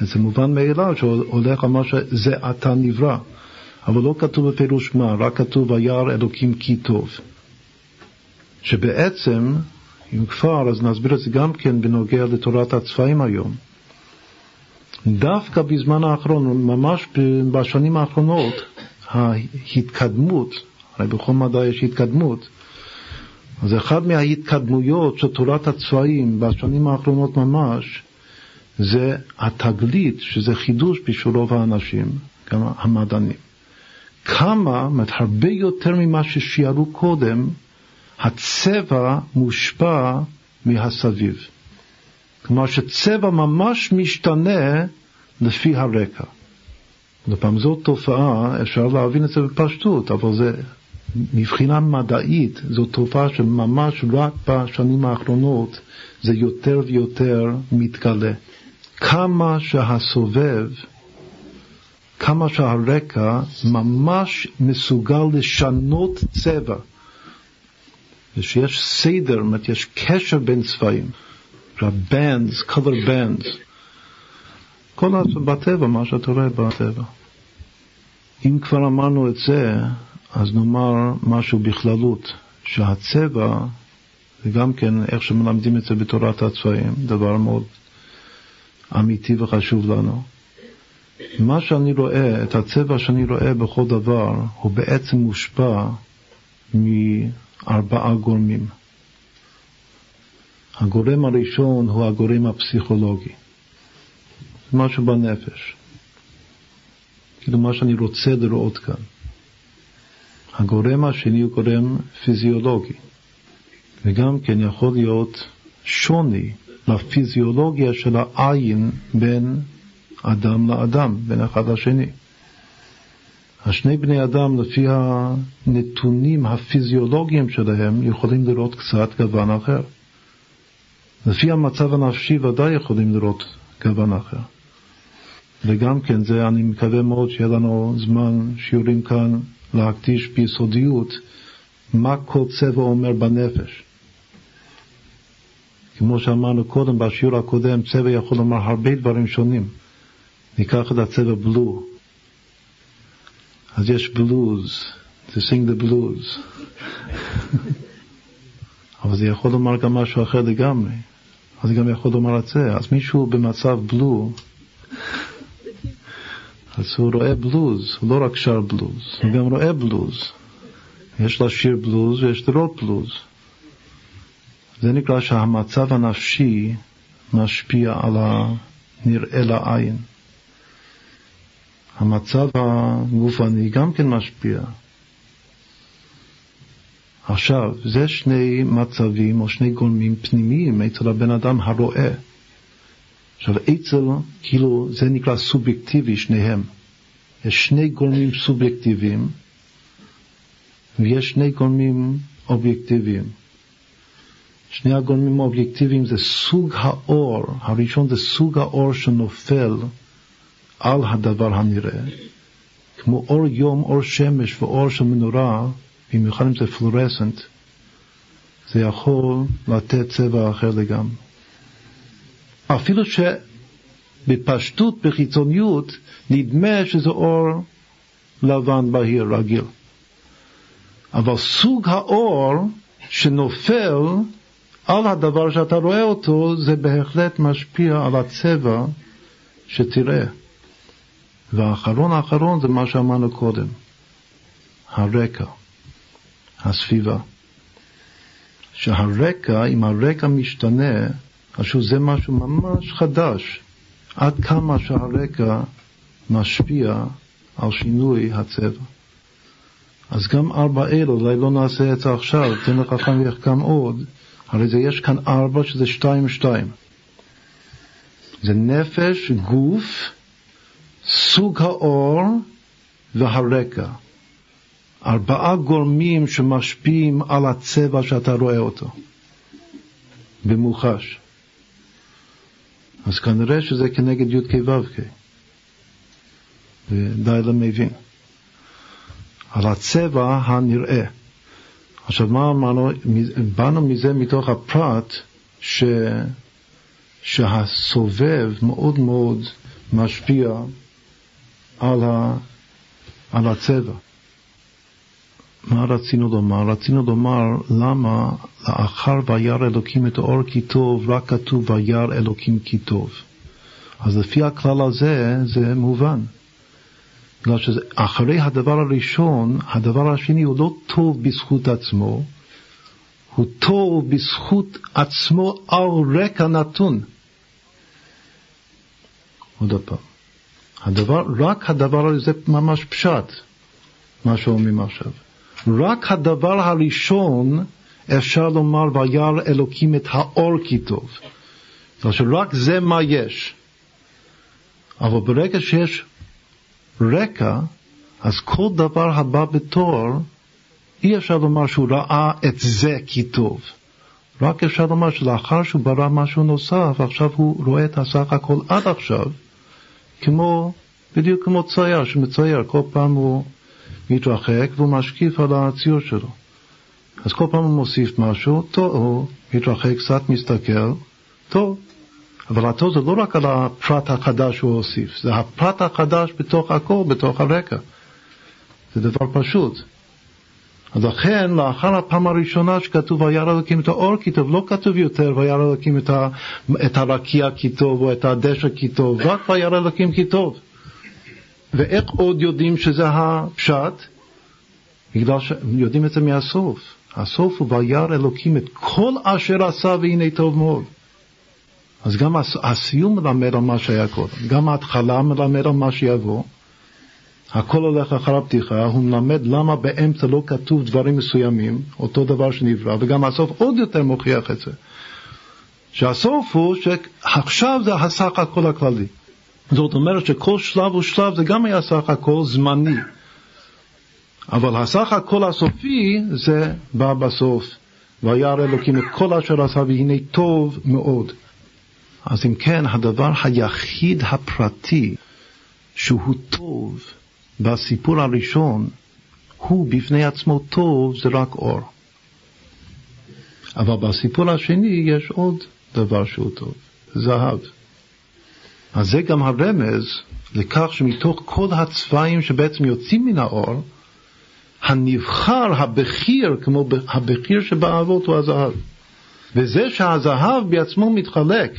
זה מובן מאליו שהולך על מה שזה עתה נברא, אבל לא כתוב בפירוש מה, רק כתוב וירא אלוקים כי טוב. שבעצם, אם כבר, אז נסביר את זה גם כן בנוגע לתורת הצבעים היום. דווקא בזמן האחרון, ממש בשנים האחרונות, ההתקדמות, הרי בכל מדע יש התקדמות, אז אחד מההתקדמויות של תורת הצבעים בשנים האחרונות ממש, זה התגלית, שזה חידוש בשביל רוב האנשים, גם המדענים. כמה, זאת הרבה יותר ממה ששיערו קודם, הצבע מושפע מהסביב. כלומר שצבע ממש משתנה לפי הרקע. לפעמים זאת תופעה, אפשר להבין את זה בפשטות, אבל זה מבחינה מדעית זו תופעה שממש רק בשנים האחרונות זה יותר ויותר מתגלה. כמה שהסובב, כמה שהרקע ממש מסוגל לשנות צבע. ושיש סדר, זאת אומרת, יש קשר בין צבעים. Bands, color bands. כל זה בטבע, מה שאתה רואה בטבע. אם כבר אמרנו את זה, אז נאמר משהו בכללות, שהצבע, זה גם כן איך שמלמדים את זה בתורת הצבעים, דבר מאוד אמיתי וחשוב לנו. מה שאני רואה, את הצבע שאני רואה בכל דבר, הוא בעצם מושפע מארבעה גורמים. הגורם הראשון הוא הגורם הפסיכולוגי. זה משהו בנפש. כאילו מה שאני רוצה לראות כאן. הגורם השני הוא גורם פיזיולוגי, וגם כן יכול להיות שוני לפיזיולוגיה של העין בין אדם לאדם, בין אחד לשני. השני בני אדם, לפי הנתונים הפיזיולוגיים שלהם, יכולים לראות קצת גוון אחר. לפי המצב הנפשי ודאי יכולים לראות גוון אחר. וגם כן, זה אני מקווה מאוד שיהיה לנו זמן, שיעורים כאן, להקדיש ביסודיות מה כל צבע אומר בנפש. כמו שאמרנו קודם, בשיעור הקודם, צבע יכול לומר הרבה דברים שונים. ניקח את הצבע בלו. אז יש בלוז, to sing the blues. אבל זה יכול לומר גם משהו אחר לגמרי. אז גם יכול לומר את זה. אז מישהו במצב בלו, אז הוא רואה בלוז, הוא לא רק שר בלוז, הוא גם רואה בלוז. יש לשיר בלוז ויש לראות בלוז. זה נקרא שהמצב הנפשי משפיע על הנראה לעין. המצב הגופני גם כן משפיע. עכשיו, זה שני מצבים או שני גורמים פנימיים אצל הבן אדם הרואה. עכשיו, אצל, כאילו, זה נקרא סובייקטיבי, שניהם. יש שני גורמים סובייקטיביים ויש שני גורמים אובייקטיביים. שני הגורמים האובייקטיביים זה סוג האור, הראשון זה סוג האור שנופל על הדבר הנראה, כמו אור יום, אור שמש ואור של מנורה, במיוחד אם זה פלורסנט, זה יכול לתת צבע אחר לגמרי. אפילו שבפשטות, בחיצוניות, נדמה שזה אור לבן בהיר רגיל. אבל סוג האור שנופל על הדבר שאתה רואה אותו, זה בהחלט משפיע על הצבע שתראה. והאחרון האחרון זה מה שאמרנו קודם, הרקע, הסביבה. שהרקע, אם הרקע משתנה, אז זה משהו ממש חדש, עד כמה שהרקע משפיע על שינוי הצבע. אז גם ארבע אלו, אולי לא נעשה את זה עכשיו, תן לך חכם ויחכם עוד, הרי זה יש כאן ארבע שזה שתיים שתיים. זה נפש, גוף, סוג האור והרקע. ארבעה גורמים שמשפיעים על הצבע שאתה רואה אותו, במוחש. אז כנראה שזה כנגד י"ק ו"ק. ודי למבין. על הצבע הנראה. עכשיו, מה אמרנו? באנו מזה מתוך הפרט ש... שהסובב מאוד מאוד משפיע על, ה... על הצבע. מה רצינו לומר? רצינו לומר למה לאחר וירא אלוקים את האור כי טוב, רק כתוב וירא אלוקים כי טוב. אז לפי הכלל הזה זה מובן. בגלל שאחרי הדבר הראשון, הדבר השני הוא לא טוב בזכות עצמו, הוא טוב בזכות עצמו על רקע נתון. עוד פעם, הדבר, רק הדבר הזה זה ממש פשט, מה שאומרים עכשיו. רק הדבר הראשון אפשר לומר וירא אלוקים את האור כי טוב. רק זה מה יש. אבל ברגע שיש רקע, אז כל דבר הבא בתור אי אפשר לומר שהוא ראה את זה כי טוב. רק אפשר לומר שלאחר שהוא ברא משהו נוסף, עכשיו הוא רואה את הסך הכל עד עכשיו, כמו, בדיוק כמו צייר שמצייר, כל פעם הוא מתרחק והוא משקיף על הציור שלו. אז כל פעם הוא מוסיף משהו, טוב, מתרחק קצת, מסתכל, טוב. אבל הטוב זה לא רק על הפרט החדש שהוא הוסיף, זה הפרט החדש בתוך הכל, בתוך הרקע. זה דבר פשוט. אז לכן, לאחר הפעם הראשונה שכתוב וירא אלוקים את האור כי טוב, לא כתוב יותר וירא אלוקים את, את הרקיע כי טוב או את הדשא כי טוב, רק וירא אלוקים כי טוב. ואיך עוד יודעים שזה הפשט? בגלל שיודעים את זה מהסוף. הסוף הוא וירא אלוקים את כל אשר עשה והנה טוב מאוד. אז גם הסיום מלמד על מה שהיה קודם, גם ההתחלה מלמד על מה שיבוא. הכל הולך אחר הפתיחה, הוא מלמד למה באמצע לא כתוב דברים מסוימים, אותו דבר שנברא, וגם הסוף עוד יותר מוכיח את זה. שהסוף הוא שעכשיו זה הסך הכל הכללי. זאת אומרת שכל שלב ושלב זה גם היה סך הכל זמני. אבל הסך הכל הסופי זה בא בסוף. וירא אלוקים את כל אשר עשה והנה טוב מאוד. אז אם כן, הדבר היחיד הפרטי שהוא טוב בסיפור הראשון, הוא בפני עצמו טוב, זה רק אור. אבל בסיפור השני יש עוד דבר שהוא טוב, זהב. אז זה גם הרמז לכך שמתוך כל הצבעים שבעצם יוצאים מן האור, הנבחר, הבכיר, כמו הבכיר שבאבות הוא הזהב. וזה שהזהב בעצמו מתחלק,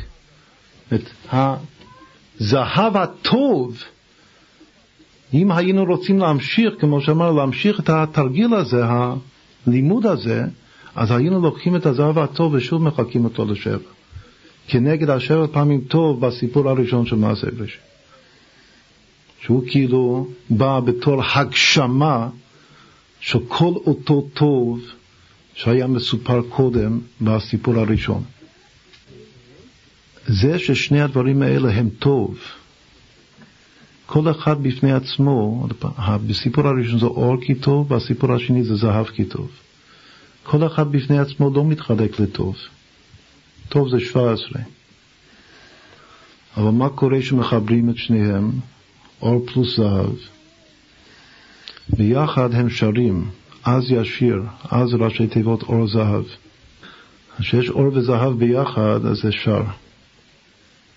את הזהב הטוב, אם היינו רוצים להמשיך, כמו שאמרנו, להמשיך את התרגיל הזה, הלימוד הזה, אז היינו לוקחים את הזהב הטוב ושוב מחלקים אותו לשבע. כנגד השבע פעמים טוב בסיפור הראשון של מעשה בראשית. שהוא כאילו בא בתור הגשמה של כל אותו טוב שהיה מסופר קודם בסיפור הראשון. זה ששני הדברים האלה הם טוב, כל אחד בפני עצמו, בסיפור הראשון זה אור כי טוב, והסיפור השני זה זהב כי טוב. כל אחד בפני עצמו לא מתחלק לטוב. טוב זה 17. אבל מה קורה שמחברים את שניהם, אור פלוס זהב? ביחד הם שרים, אז ישיר, אז ראשי תיבות אור זהב. כשיש אור וזהב ביחד, אז זה שר.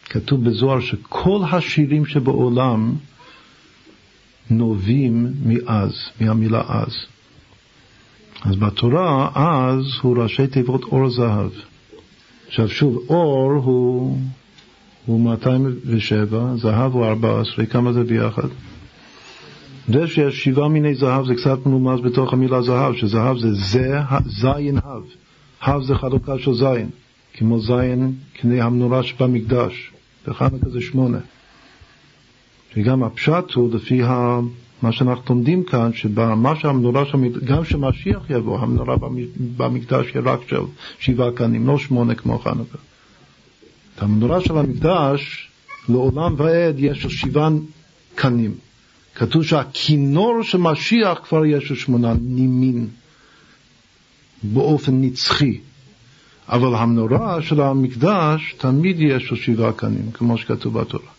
כתוב בזוהר שכל השירים שבעולם נובעים מאז, מהמילה אז. אז בתורה אז הוא ראשי תיבות אור זהב. עכשיו שוב, אור הוא, הוא 207, זהב הוא 14, כמה זה ביחד? זה שיש שבעה מיני זהב זה קצת מנומס בתוך המילה זהב, שזהב זה זה, זין הב. הב זה חלוקה של זין, כמו זין קנה המנורה שבמקדש. בחנוכה זה שמונה. שגם הפשט הוא לפי. מה שאנחנו לומדים כאן, שמה שהמנורה שם, גם כשמשיח יבוא, המנורה במקדש יהיה רק של שבעה קנים, לא שמונה כמו חנוכה. המנורה של המקדש, לעולם ועד יש של שבעה קנים. כתוב שהכינור של משיח כבר יש של שמונה נימין, באופן נצחי. אבל המנורה של המקדש תמיד יש לו שבעה קנים, כמו שכתוב בתורה.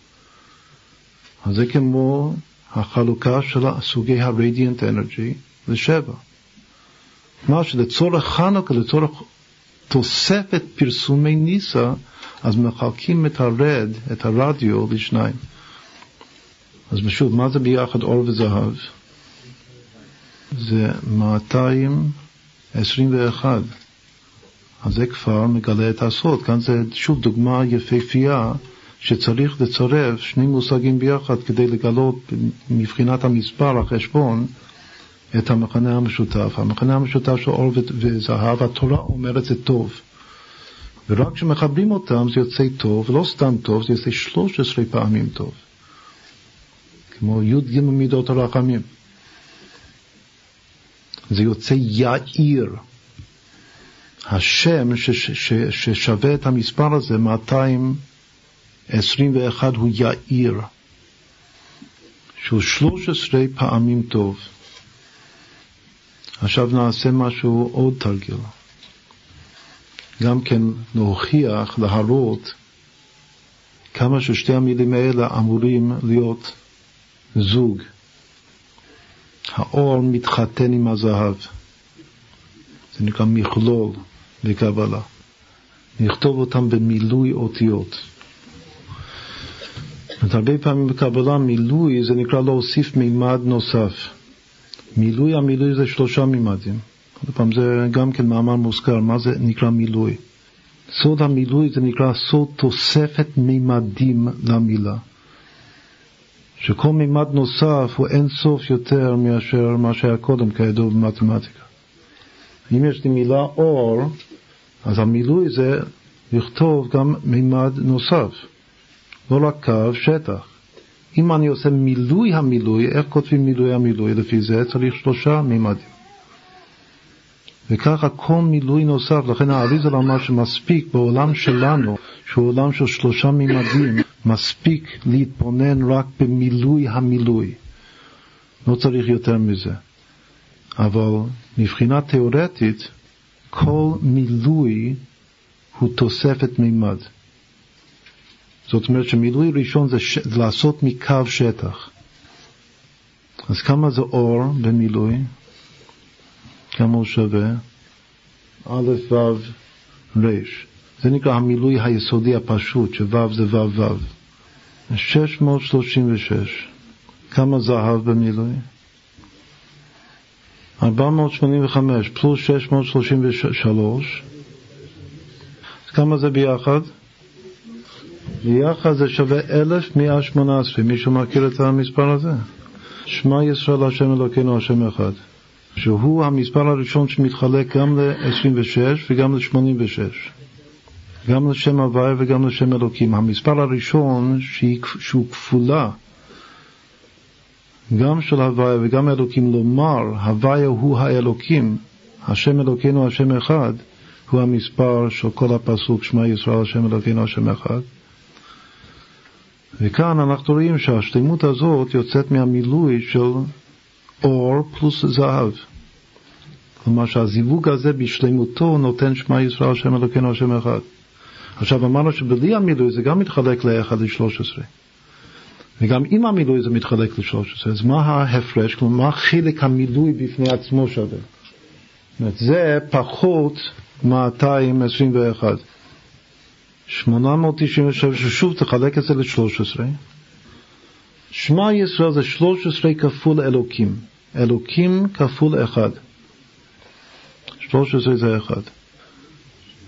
אז זה כמו החלוקה של סוגי ה-radiant energy לשבע. מה שלצורך חנוכה, לצורך תוספת פרסומי ניסה, אז מחלקים את הרד, את הרדיו, לשניים. אז שוב, מה זה ביחד אור וזהב? זה 221. אז זה כבר מגלה את הסוד. כאן זה שוב דוגמה יפהפייה שצריך לצרף שני מושגים ביחד כדי לגלות מבחינת המספר, החשבון, את המכנה המשותף. המכנה המשותף של אור וזהב, התורה אומרת זה טוב. ורק כשמחברים אותם זה יוצא טוב, ולא סתם טוב, זה יוצא 13 פעמים טוב. כמו י"ג מידות הרחמים. זה יוצא יאיר. השם ששווה את המספר הזה, 221, הוא יאיר, שהוא 13 פעמים טוב. עכשיו נעשה משהו, עוד תרגיל. גם כן להוכיח, להראות, כמה ששתי המילים האלה אמורים להיות זוג. האור מתחתן עם הזהב. זה נקרא מכלול בקבלה. נכתוב אותם במילוי אותיות. הרבה פעמים בקבלה מילוי זה נקרא להוסיף מימד נוסף. מילוי המילוי זה שלושה מימדים. עוד פעם זה גם כן מאמר מוזכר, מה זה נקרא מילוי? סוד המילוי זה נקרא סוד תוספת מימדים למילה. שכל מימד נוסף הוא אין סוף יותר מאשר מה שהיה קודם, כידוע במתמטיקה. אם יש לי מילה אור, אז המילוי זה לכתוב גם מימד נוסף, לא רק קו, שטח. אם אני עושה מילוי המילוי, איך כותבים מילוי המילוי? לפי זה צריך שלושה מימדים. וככה כל מילוי נוסף, לכן האריזה אמר שמספיק בעולם שלנו, שהוא עולם של שלושה מימדים, מספיק להתבונן רק במילוי המילוי. לא צריך יותר מזה. אבל מבחינה תיאורטית, כל מילוי הוא תוספת מימד. זאת אומרת שמילוי ראשון זה, ש... זה לעשות מקו שטח. אז כמה זה אור במילוי? כמה הוא שווה? א', ו', ר'. זה נקרא המילוי היסודי הפשוט, שו' זה ו' ו'. 636. כמה זהב במילוי? 485 פלוס 633. כמה זה ביחד? ביחד זה שווה 1118. מישהו מכיר את המספר הזה? שמע ישראל השם אלוקינו השם אחד. שהוא המספר הראשון שמתחלק גם ל-26 וגם ל-86. גם לשם הוויה וגם לשם אלוקים. המספר הראשון שהוא כפולה גם של הוויה וגם אלוקים, לומר הוויה הוא האלוקים, השם אלוקינו השם אחד, הוא המספר של כל הפסוק שמע ישראל השם אלוקינו השם אחד. וכאן אנחנו רואים שהשלמות הזאת יוצאת מהמילוי של אור פלוס זהב. כלומר שהזיווג הזה בשלמותו נותן שמע ישראל השם אלוקינו השם אחד. עכשיו אמרנו שבלי המילוי זה גם מתחלק ל-1 ל-13. וגם עם המילוי זה מתחלק ל-13. אז מה ההפרש? כלומר, מה חלק המילוי בפני עצמו שווה? זאת אומרת, זה פחות 221. 897, ששוב תחלק את זה ל-13. שמע ישראל זה 13 כפול אלוקים. אלוקים כפול 1. 13 זה 1.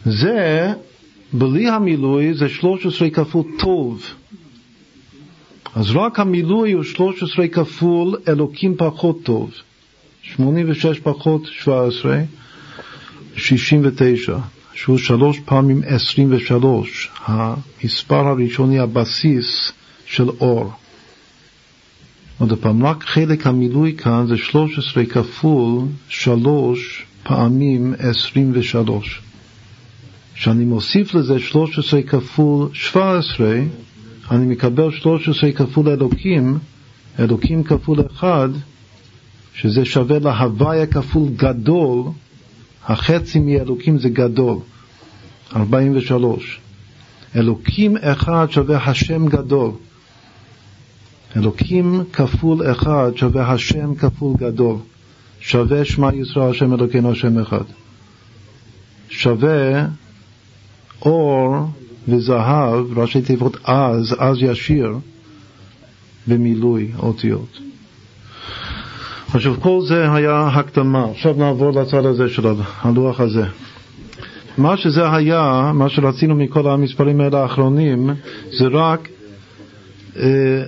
זה, בלי המילוי, זה 13 כפול טוב. אז רק המילוי הוא 13 כפול אלוקים פחות טוב. 86 פחות 17, 69, שהוא שלוש פעמים 23, המספר הראשוני, הבסיס של אור. עוד פעם, רק חלק המילוי כאן זה 13 כפול 3 פעמים 23. כשאני מוסיף לזה 13 כפול 17, אני מקבל 13 כפול אלוקים, אלוקים כפול אחד, שזה שווה להוויה כפול גדול, החצי מאלוקים זה גדול, 43. אלוקים אחד שווה השם גדול. אלוקים כפול אחד שווה השם כפול גדול. שווה שמע ישראל השם אלוקינו השם אחד. שווה אור וזהב, ראשי תיבות אז, אז ישיר, במילוי אותיות. עכשיו, כל זה היה הקדמה. עכשיו נעבור לצד הזה של הלוח הזה. מה שזה היה, מה שרצינו מכל המספרים האלה האחרונים, זה רק אה,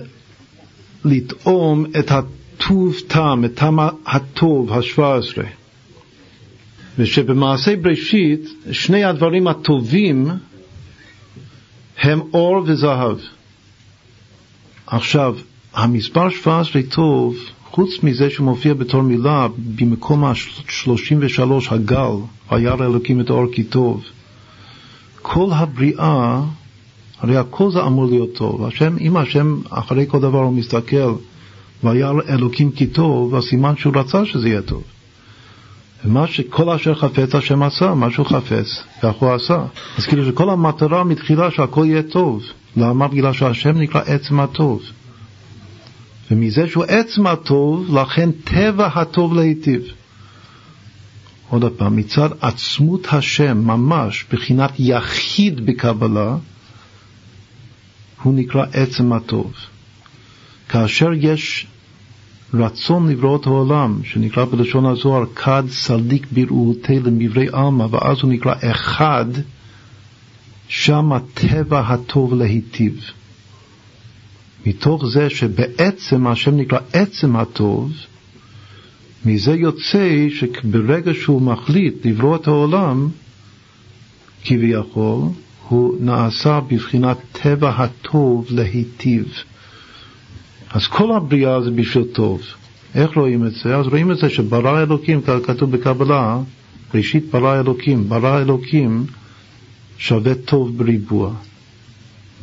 לטעום את הטוב טעם, את טעם הטוב, השבע עשרה. ושבמעשה בראשית, שני הדברים הטובים הם אור וזהב. עכשיו, המספר 17 טוב, חוץ מזה שהוא מופיע בתור מילה במקום ה-33 הגל, וירא אלוקים את האור כי טוב, כל הבריאה, הרי הכל זה אמור להיות טוב. השם, אם השם אחרי כל דבר הוא מסתכל, וירא אלוקים כי טוב, אז סימן שהוא רצה שזה יהיה טוב. ומה שכל אשר חפץ השם עשה, מה שהוא חפץ, כך הוא עשה. אז כאילו שכל המטרה מתחילה שהכל יהיה טוב. למה? בגלל שהשם נקרא עצם הטוב. ומזה שהוא עצם הטוב, לכן טבע הטוב להיטיב. עוד פעם, מצד עצמות השם, ממש, בחינת יחיד בקבלה, הוא נקרא עצם הטוב. כאשר יש רצון לברות העולם, שנקרא בלשון הזוהר כד סליק בראותי למברי עלמא, ואז הוא נקרא אחד, שם הטבע הטוב להיטיב. מתוך זה שבעצם השם נקרא עצם הטוב, מזה יוצא שברגע שהוא מחליט לברוא את העולם, כביכול, הוא נעשה בבחינת טבע הטוב להיטיב. אז כל הבריאה זה בשביל טוב. איך רואים את זה? אז רואים את זה שברא אלוקים, כתוב בקבלה, ראשית ברא אלוקים, ברא אלוקים שווה טוב בריבוע.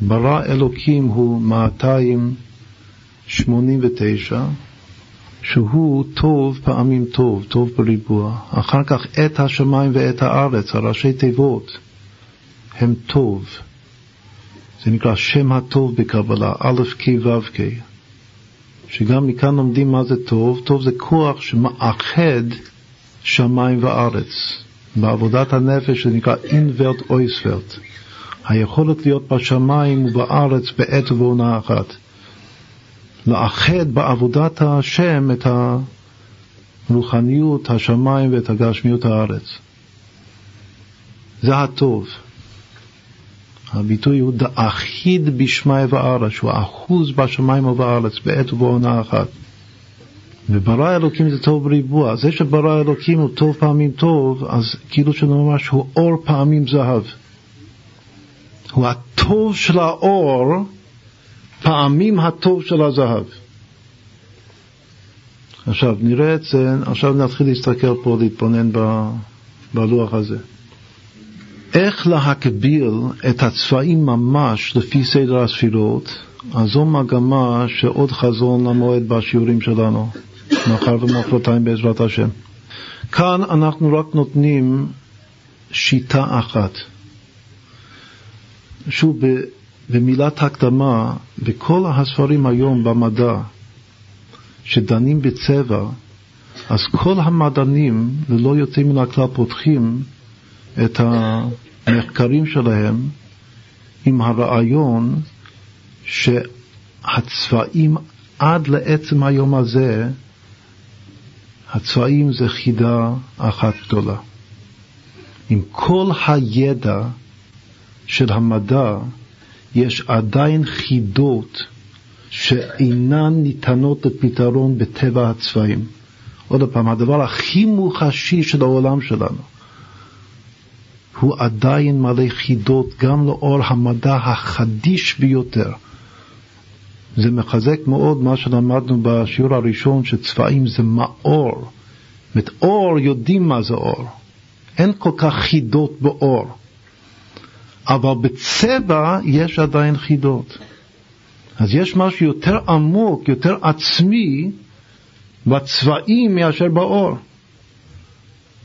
ברא אלוקים הוא 289, שהוא טוב פעמים טוב, טוב בריבוע. אחר כך את השמיים ואת הארץ, הראשי תיבות, הם טוב. זה נקרא שם הטוב בקבלה, א' ק' ו' ק'. שגם מכאן לומדים מה זה טוב. טוב זה כוח שמאחד שמיים וארץ. בעבודת הנפש זה נקרא אינוורט אויסוורט. היכולת להיות בשמיים ובארץ בעת ובעונה אחת. לאחד בעבודת השם את הרוחניות, השמיים ואת הגשמיות הארץ. זה הטוב. הביטוי הוא דאחיד בשמי וארץ, שהוא אחוז בשמיים ובארץ בעת ובעונה אחת. וברא אלוקים זה טוב בריבוע. זה שברא אלוקים הוא טוב פעמים טוב, אז כאילו שממש הוא אור פעמים זהב. הוא הטוב של האור פעמים הטוב של הזהב. עכשיו נראה את זה, עכשיו נתחיל להסתכל פה, להתבונן בלוח הזה. איך להקביל את הצבעים ממש לפי סדר הספירות, אז זו מגמה שעוד חזון למועד בשיעורים שלנו, מחר ומחרתיים בעזרת השם. כאן אנחנו רק נותנים שיטה אחת. שוב, במילת הקדמה, בכל הספרים היום במדע שדנים בצבע, אז כל המדענים, ללא יוצא מן הכלל, פותחים את המחקרים שלהם עם הרעיון שהצבעים עד לעצם היום הזה, הצבעים זה חידה אחת גדולה. עם כל הידע של המדע, יש עדיין חידות שאינן ניתנות לפתרון בטבע הצבעים. עוד פעם, הדבר הכי מוחשי של העולם שלנו הוא עדיין מלא חידות גם לאור המדע החדיש ביותר. זה מחזק מאוד מה שלמדנו בשיעור הראשון, שצבעים זה מאור. זאת אומרת, אור יודעים מה זה אור. אין כל כך חידות באור. אבל בצבע יש עדיין חידות. אז יש משהו יותר עמוק, יותר עצמי, בצבעים מאשר באור.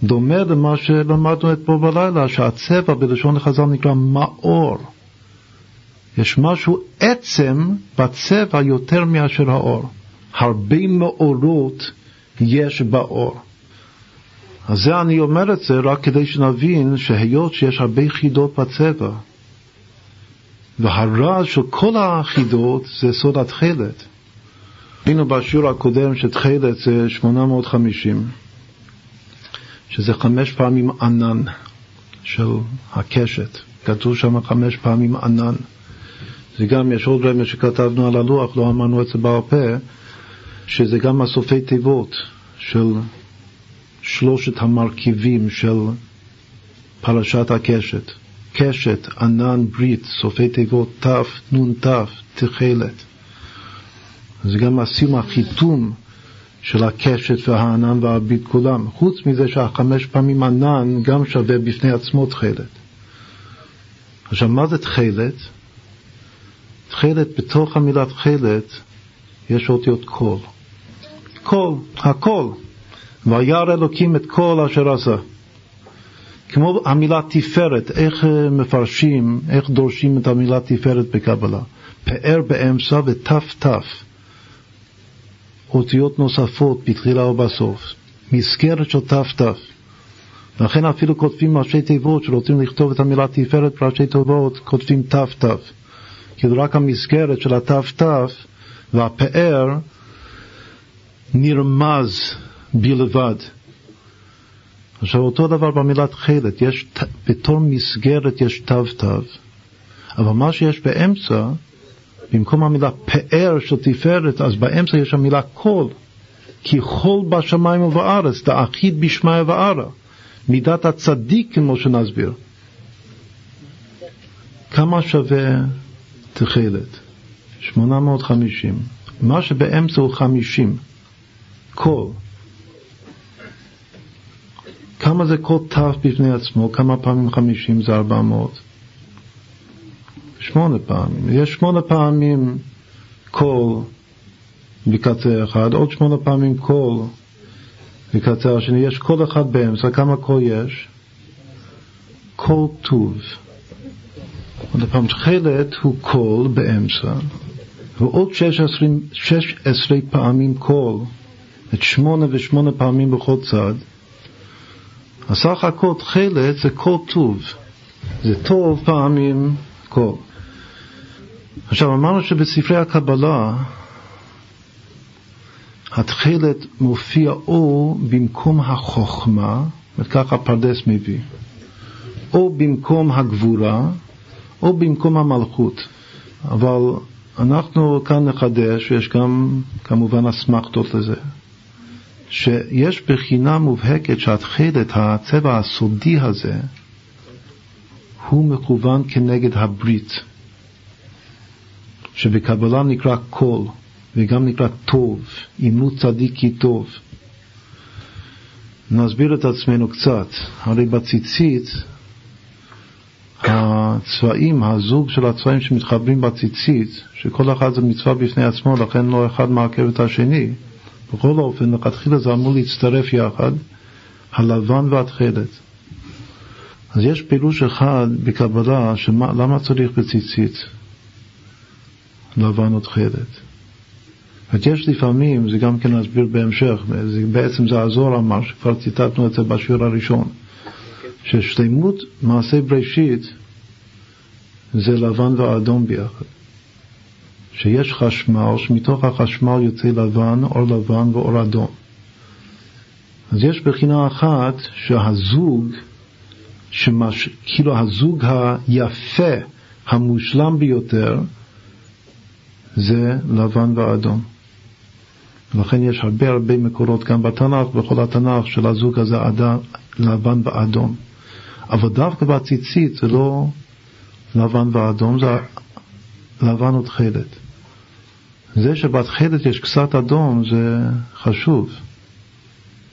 דומה למה שלמדנו אתמול בלילה, שהצבע בלשון החז"ל נקרא מאור. יש משהו עצם בצבע יותר מאשר האור. הרבה מאורות יש באור. אז זה אני אומר את זה רק כדי שנבין שהיות שיש הרבה חידות בצבע, והרעש של כל החידות זה סוד התכלת. ראינו בשיעור הקודם שתכלת זה 850. שזה חמש פעמים ענן של הקשת. כתוב שם חמש פעמים ענן. זה גם, יש עוד רמז שכתבנו על הלוח, לא אמרנו את זה בעל פה, שזה גם הסופי תיבות של שלושת המרכיבים של פרשת הקשת. קשת, ענן, ברית, סופי תיבות ת', נ', ת', תכלת. זה גם הסיום החיתום של הקשת והענן והביט כולם. חוץ מזה שהחמש פעמים ענן גם שווה בפני עצמו תכלת. עכשיו, מה זה תכלת? תכלת, בתוך המילה תכלת יש אותיות קול. קול, הקול. וירא אלוקים את כל אשר עשה. כמו המילה תפארת, איך אה, מפרשים, איך דורשים את המילה תפארת בקבלה? פאר באמצע ות"ת, אותיות נוספות בתחילה ובסוף, מסגרת של ת"ת. לכן אפילו כותבים ראשי תיבות שרוצים לכתוב את המילה תפארת בראשי תיבות, כותבים ת"ת. כאילו רק המסגרת של הת"ת והפאר נרמז בלבד. עכשיו אותו דבר במילה תכלת, יש, בתור מסגרת יש תו תו, אבל מה שיש באמצע, במקום המילה פאר של תפארת, אז באמצע יש המילה קול, כי חול בשמיים ובארץ, דאחיד בשמיא וערה, מידת הצדיק כמו שנסביר. כמה שווה תכלת? 850. מה שבאמצע הוא 50. קול. כמה זה כל תו בפני עצמו? כמה פעמים חמישים זה ארבע מאות? שמונה פעמים. יש שמונה פעמים קול בקצה אחד, עוד שמונה פעמים קול בקצה השני. יש קול אחד באמצע, כמה קול יש? קול טוב. עוד פעם, תכלת הוא קול באמצע, ועוד שש עשרה פעמים קול, את שמונה ושמונה פעמים בכל צד. הסך הכל תכלת זה כל טוב, זה טוב פעמים כל. עכשיו אמרנו שבספרי הקבלה התכלת מופיע או במקום החוכמה, וככה הפרדס מביא, או במקום הגבורה, או במקום המלכות. אבל אנחנו כאן נחדש, ויש גם כמובן אסמכתות לזה. שיש בחינה מובהקת שהתכלת, הצבע הסודי הזה, הוא מכוון כנגד הברית, שבקבלה נקרא קול, וגם נקרא טוב, אימות צדיק כי טוב. נסביר את עצמנו קצת, הרי בציצית, הצבעים, הזוג של הצבעים שמתחברים בציצית, שכל אחד זה מצווה בפני עצמו, לכן לא אחד מעכב את השני, בכל אופן, לכתחילה זה אמור להצטרף יחד, הלבן והתכלת. אז יש פירוש אחד בקבלה, שמה, למה צריך בציצית לבן ותכלת? זאת יש לפעמים, זה גם כן להסביר בהמשך, זה, בעצם זה הזוהר אמר, שכבר ציטטנו את זה בשיעור הראשון, ששלמות מעשה בראשית זה לבן ואדום ביחד. שיש חשמל, שמתוך החשמל יוצא לבן, אור לבן ואור אדום. אז יש בחינה אחת שהזוג, שמש, כאילו הזוג היפה, המושלם ביותר, זה לבן ואדום. לכן יש הרבה הרבה מקורות גם בתנ"ך, בכל התנ"ך, של הזוג הזה אדם, לבן ואדום. אבל דווקא בציצית זה לא לבן ואדום, זה לבן ותכלת. זה שבתכלת יש קצת אדום זה חשוב.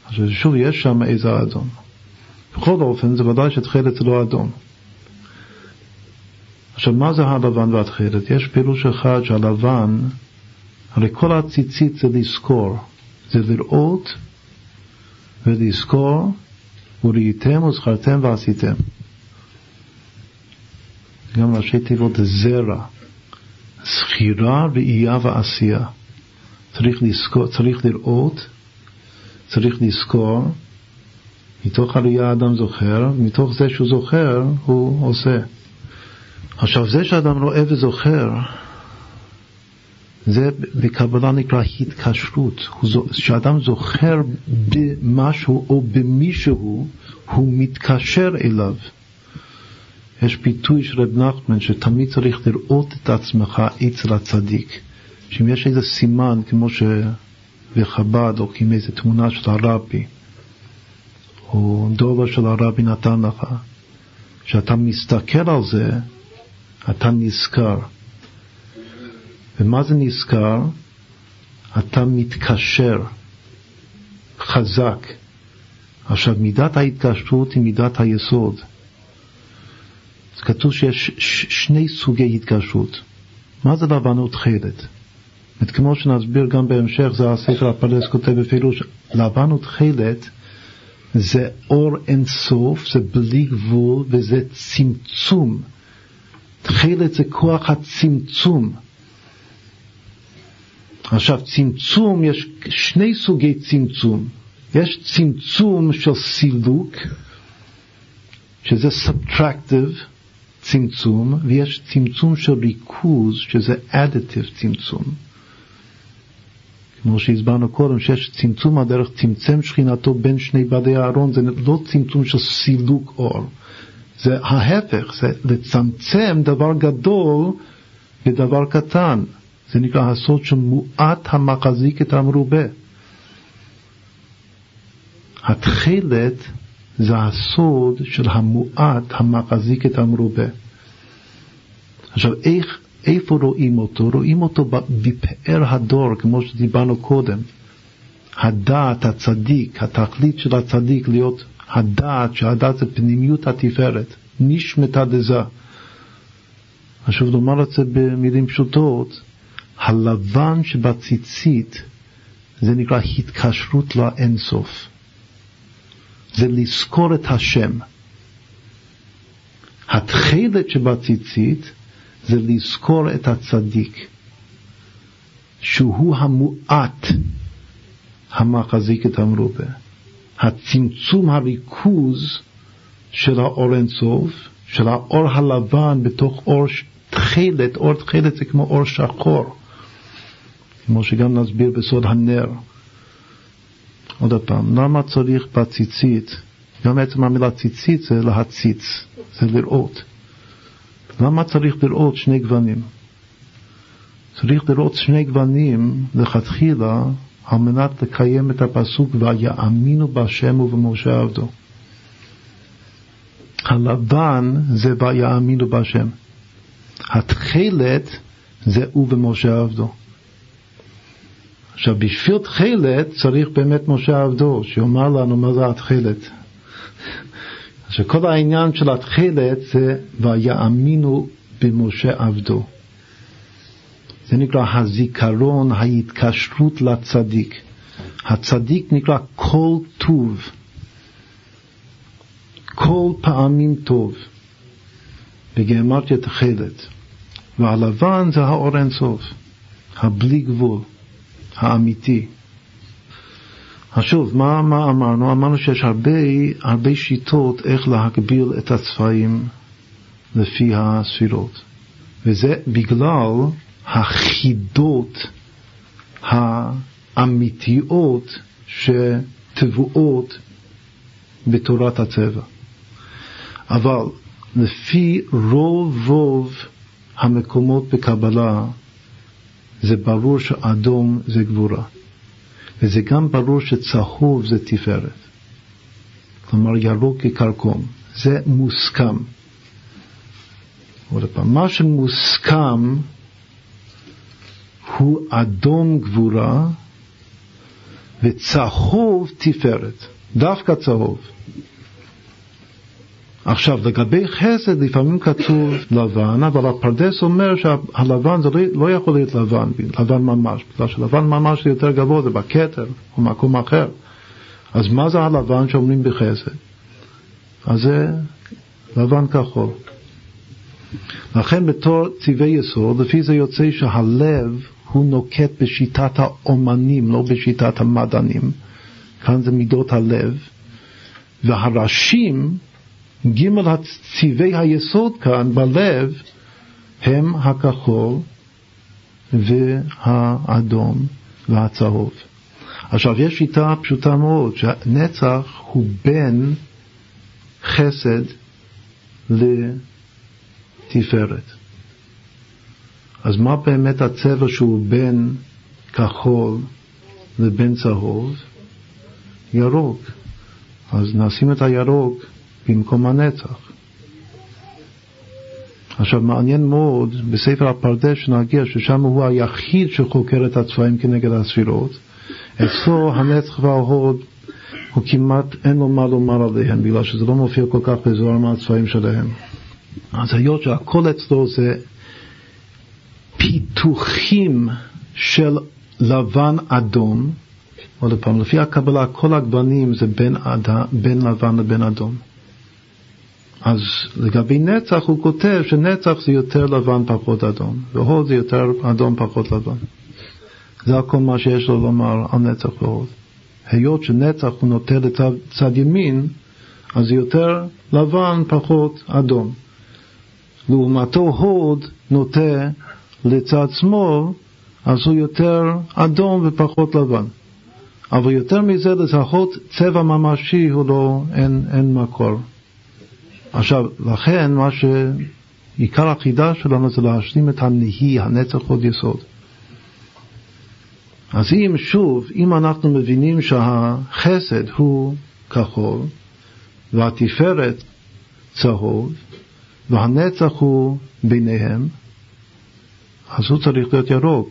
אז שוב, יש שם איזה אדום. בכל אופן, זה ודאי שתכלת זה לא אדום. עכשיו, מה זה הלבן והתכלת? יש פירוש אחד שהלבן, הרי כל הציצית זה לזכור, זה לראות ולזכור, וראיתם וזכרתם ועשיתם. גם ראשי תיבות זרע. זכירה, ראייה ועשייה. צריך, לזכור, צריך לראות, צריך לזכור, מתוך הראייה האדם זוכר, מתוך זה שהוא זוכר הוא עושה. עכשיו זה שאדם רואה וזוכר, זה בקבלה נקרא התקשרות, כשאדם זוכר במשהו או במישהו, הוא מתקשר אליו. יש ביטוי של רב נחמן שתמיד צריך לראות את עצמך אצל הצדיק. שאם יש איזה סימן, כמו שבחב"ד, או כמו איזה תמונה של הרבי, או דובר של הרבי נתן לך, כשאתה מסתכל על זה, אתה נזכר. ומה זה נזכר? אתה מתקשר חזק. עכשיו, מידת ההתקשרות היא מידת היסוד. כתוב שיש שני סוגי התקשרות. מה זה לבנות תכלת? כמו שנסביר גם בהמשך, זה הספר הפרדס כותב בפירוש, לבן ותכלת זה אור אינסוף, זה בלי גבול וזה צמצום. תכלת זה כוח הצמצום. עכשיו, צמצום, יש שני סוגי צמצום. יש צמצום של סילוק, שזה subtractive צמצום, ויש צמצום של ריכוז, שזה additive צמצום. כמו שהסברנו קודם, שיש צמצום הדרך צמצם שכינתו בין שני בדי הארון, זה לא צמצום של סילוק אור, זה ההפך, זה לצמצם דבר גדול בדבר קטן. זה נקרא הסוד של מועט המחזיק את המרובה. התכלת זה הסוד של המועט המחזיק את המרובה. עכשיו, איך, איפה רואים אותו? רואים אותו בפאר הדור, כמו שדיברנו קודם. הדעת, הצדיק, התכלית של הצדיק להיות הדעת, שהדעת זה פנימיות התפארת, נשמתה דזה. עכשיו לומר את זה במילים פשוטות, הלבן שבציצית זה נקרא התקשרות לאינסוף. זה לזכור את השם. התכלת שבציצית זה לזכור את הצדיק, שהוא המועט המחזיק את המרובה. הצמצום הריכוז של האור אינסוף, של האור הלבן בתוך אור תכלת, אור תכלת זה כמו אור שחור, כמו שגם נסביר בסוד הנר. עוד פעם, למה צריך בציצית, גם עצם המילה ציצית זה להציץ, זה לראות. למה צריך לראות שני גוונים? צריך לראות שני גוונים לכתחילה על מנת לקיים את הפסוק ויאמינו בהשם ובמשה עבדו. הלבן זה ויאמינו בהשם. התכלת זה ובמשה עבדו. עכשיו, בשביל תכלת צריך באמת משה עבדו, שיאמר לנו מה זה התכלת. שכל העניין של התכלת זה ויאמינו במשה עבדו. זה נקרא הזיכרון, ההתקשרות לצדיק. הצדיק נקרא כל טוב, כל פעמים טוב, בגרמטיה תכלת. והלבן זה האור אינסוף, הבלי גבול. האמיתי. שוב, מה, מה אמרנו? אמרנו שיש הרבה, הרבה שיטות איך להגביל את הצבעים לפי הספירות. וזה בגלל החידות האמיתיות שטבועות בתורת הצבע. אבל לפי רוב רוב המקומות בקבלה זה ברור שאדום זה גבורה. וזה גם ברור שצהוב זה תפארת. כלומר ירוק כקרקום. זה מוסכם. עוד פעם, מה שמוסכם הוא אדום גבורה וצהוב תפארת. דווקא צהוב. עכשיו, לגבי חסד לפעמים כתוב לבן, אבל הפרדס אומר שהלבן זה לא, לא יכול להיות לבן, לבן ממש, בגלל שלבן ממש זה יותר גבוה, זה בכתר או מקום אחר. אז מה זה הלבן שאומרים בחסד? אז זה לבן כחול. לכן בתור צבעי יסוד, לפי זה יוצא שהלב הוא נוקט בשיטת האומנים, לא בשיטת המדענים. כאן זה מידות הלב. והראשים ג' צבעי היסוד כאן בלב הם הכחול והאדום והצהוב. עכשיו יש שיטה פשוטה מאוד, שהנצח הוא בין חסד לתפארת. אז מה באמת הצבע שהוא בין כחול לבין צהוב? ירוק. אז נשים את הירוק במקום הנצח. עכשיו מעניין מאוד, בספר הפרדס שנגיע, ששם הוא היחיד שחוקר את הצבעים כנגד הספירות, אצלו הנצח וההוד הוא כמעט אין לו מה לומר עליהם, בגלל שזה לא מופיע כל כך בזוהר מהצבעים שלהם. אז היות שהכל אצלו זה פיתוחים של לבן אדום, עוד פעם, לפי הקבלה כל הגוונים זה בין, עד, בין לבן לבין אדום. אז לגבי נצח הוא כותב שנצח זה יותר לבן פחות אדום, והוד זה יותר אדום פחות לבן. זה הכל מה שיש לו לומר על נצח והוד. היות שנצח הוא נוטה לצד ימין, אז זה יותר לבן פחות אדום. לעומתו הוד נוטה לצד שמאל, אז הוא יותר אדום ופחות לבן. אבל יותר מזה, לזהות צבע ממשי הוא לא, אין, אין מקור. עכשיו, לכן מה שעיקר החידה שלנו זה להשלים את הנהי, הנצח עוד יסוד. אז אם שוב, אם אנחנו מבינים שהחסד הוא כחול והתפארת צהוב והנצח הוא ביניהם, אז הוא צריך להיות ירוק.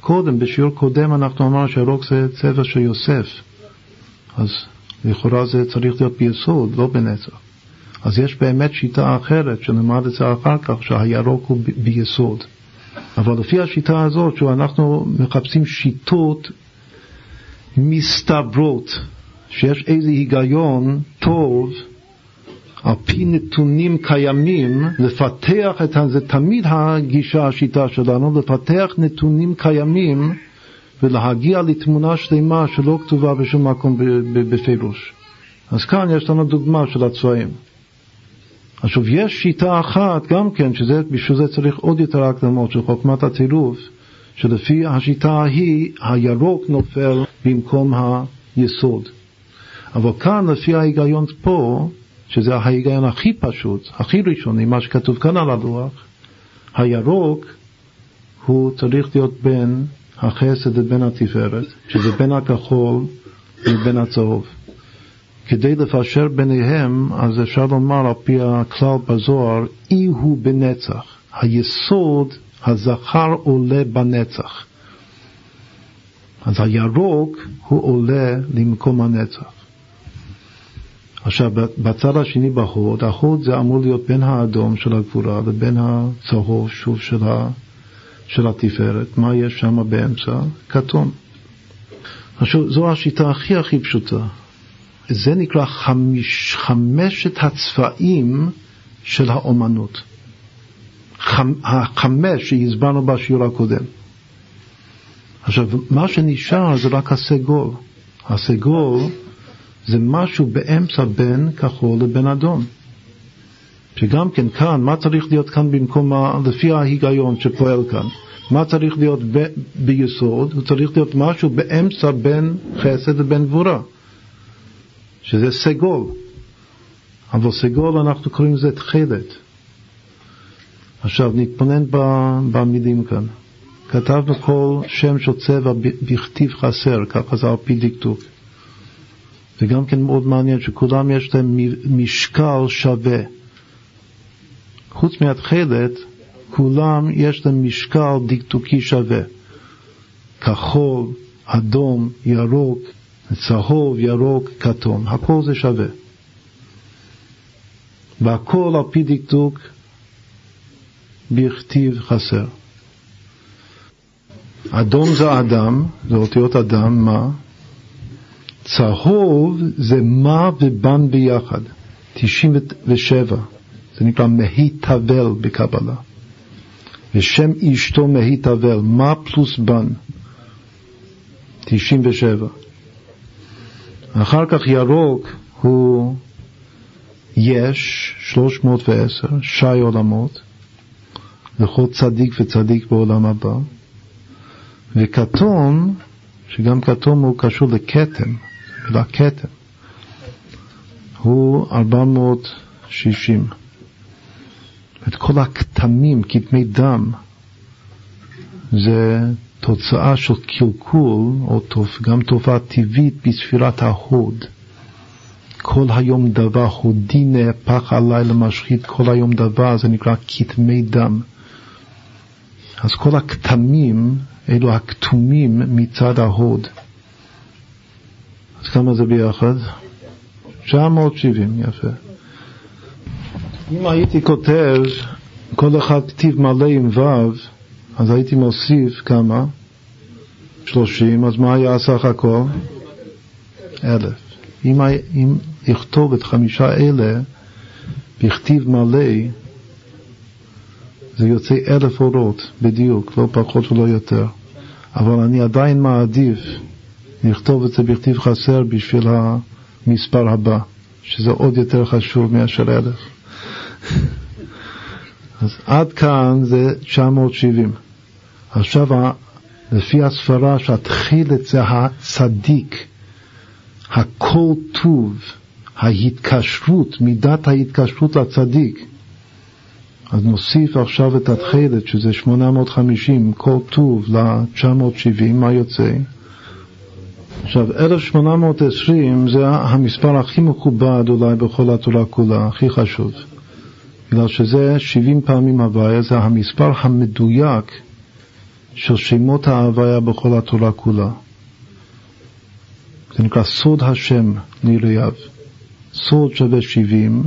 קודם, בשיעור קודם אנחנו אמרנו שירוק זה צבע של יוסף, אז לכאורה זה צריך להיות ביסוד, לא בנצח. אז יש באמת שיטה אחרת, שנלמד את זה אחר כך, שהירוק הוא ביסוד. אבל לפי השיטה הזאת, שאנחנו מחפשים שיטות מסתברות, שיש איזה היגיון טוב על פי נתונים קיימים, לפתח את זה, תמיד הגישה, השיטה שלנו, לפתח נתונים קיימים ולהגיע לתמונה שלמה שלא כתובה בשום מקום בפירוש. אז כאן יש לנו דוגמה של הצבעים. עכשיו, יש שיטה אחת גם כן, שבשביל זה צריך עוד יותר הקדמות של חוכמת הצירוף, שלפי השיטה ההיא, הירוק נופל במקום היסוד. אבל כאן, לפי ההיגיון פה, שזה ההיגיון הכי פשוט, הכי ראשוני, מה שכתוב כאן על הלוח, הירוק הוא צריך להיות בין החסד ובין התפארת, שזה בין הכחול ובין הצהוב. כדי לפשר ביניהם, אז אפשר לומר על פי הכלל בזוהר, אי הוא בנצח. היסוד, הזכר עולה בנצח. אז הירוק הוא עולה למקום הנצח. עכשיו, בצד השני בהוד, ההוד זה אמור להיות בין האדום של הגבורה לבין הצהוב, שוב, של, ה, של התפארת. מה יש שם באמצע? כתום. עכשיו, זו השיטה הכי הכי פשוטה. זה נקרא חמש, חמשת הצבעים של האומנות. חמ, החמש שהסברנו בשיעור הקודם. עכשיו, מה שנשאר זה רק הסגול. הסגול זה משהו באמצע בין כחול לבין אדום. שגם כן כאן, מה צריך להיות כאן במקום, לפי ההיגיון שפועל כאן? מה צריך להיות ב, ביסוד? הוא צריך להיות משהו באמצע בין חסד לבין גבורה. שזה סגול. אבל סגול אנחנו קוראים לזה תכלת. עכשיו נתבונן במילים כאן. כתבנו כל שם של צבע בכתיב חסר, ככה זה על פי דקדוק. וגם כן מאוד מעניין שכולם יש להם משקל שווה. חוץ מהתכלת, כולם יש להם משקל דקדוקי שווה. כחול, אדום, ירוק, צהוב, ירוק, כתום, הכל זה שווה. והכל על פי דקדוק בכתיב חסר. אדום זה אדם, זה אותיות אדם, מה? צהוב זה מה ובן ביחד, 97, זה נקרא מהי תבל בקבלה. ושם אשתו מהי תבל, מה פלוס בן, 97. אחר כך ירוק הוא יש 310, שי עולמות, לכל צדיק וצדיק בעולם הבא, וכתום, שגם כתום הוא קשור לכתם, מילה כתם, הוא 460. את כל הכתמים, כתמי דם, זה תוצאה של קלקול, או תופ, גם תופעה טבעית בספירת ההוד. כל היום דבר, הודי נהפך עליי למשחית, כל היום דבר, זה נקרא כתמי דם. אז כל הכתמים, אלו הכתומים מצד ההוד. אז כמה זה ביחד? 970, יפה. אם הייתי כותב כל אחד כתיב מלא עם ו' אז הייתי מוסיף כמה? שלושים, אז מה היה סך הכל? אלף. אם, אם יכתוב את חמישה אלה בכתיב מלא, זה יוצא אלף אורות בדיוק, לא פחות ולא יותר. אבל אני עדיין מעדיף לכתוב את זה בכתיב חסר בשביל המספר הבא, שזה עוד יותר חשוב מאשר אלף. אז עד כאן זה 970. עכשיו, לפי הספרה שהתחילת זה הצדיק, הכל טוב, ההתקשרות, מידת ההתקשרות לצדיק. אז נוסיף עכשיו את התחילת, שזה 850, כל טוב ל-970, מה יוצא? עכשיו, 1820 זה המספר הכי מכובד אולי בכל התורה כולה, הכי חשוב. בגלל שזה 70 פעמים הוויה, זה המספר המדויק של שמות ההוויה בכל התורה כולה. זה נקרא סוד השם ליראיו. סוד שווה 70,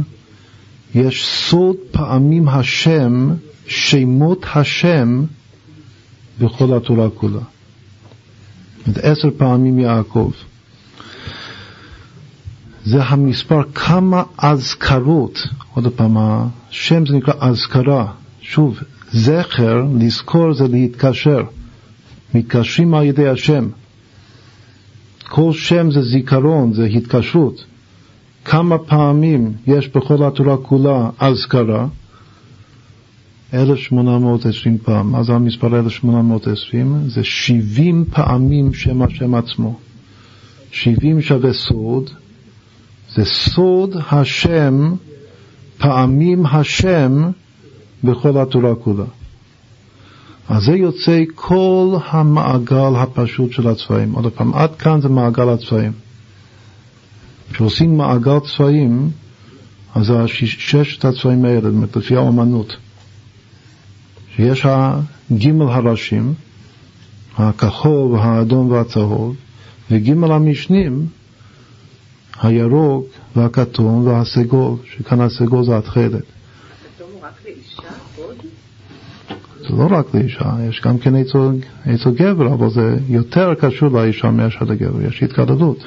יש סוד פעמים השם, שמות השם בכל התורה כולה. עשר פעמים יעקב. זה המספר כמה אזכרות, עוד פעם, השם זה נקרא אזכרה, שוב, זכר, לזכור זה להתקשר, מתקשרים על ידי השם. כל שם זה זיכרון, זה התקשרות. כמה פעמים יש בכל התורה כולה אזכרה? 1820 פעם. זה המספר 1820? זה 70 פעמים שם השם עצמו. 70 שווה סוד, זה סוד השם, פעמים השם בכל התורה כולה. אז זה יוצא כל המעגל הפשוט של הצבעים. עוד פעם, עד כאן זה מעגל הצבעים. כשעושים מעגל צבעים, אז זה ששת הצבעים האלה, לפי האמנות. שיש הגימל הראשים, הכחול והאדום והצהוב, וגימל המשנים, הירוק והכתום והסגול, שכאן הסגול זה התכלת. זה לא רק לאישה, יש גם כן אצל גבר, אבל זה יותר קשור לאישה מאשר לגבר, יש התקדדות.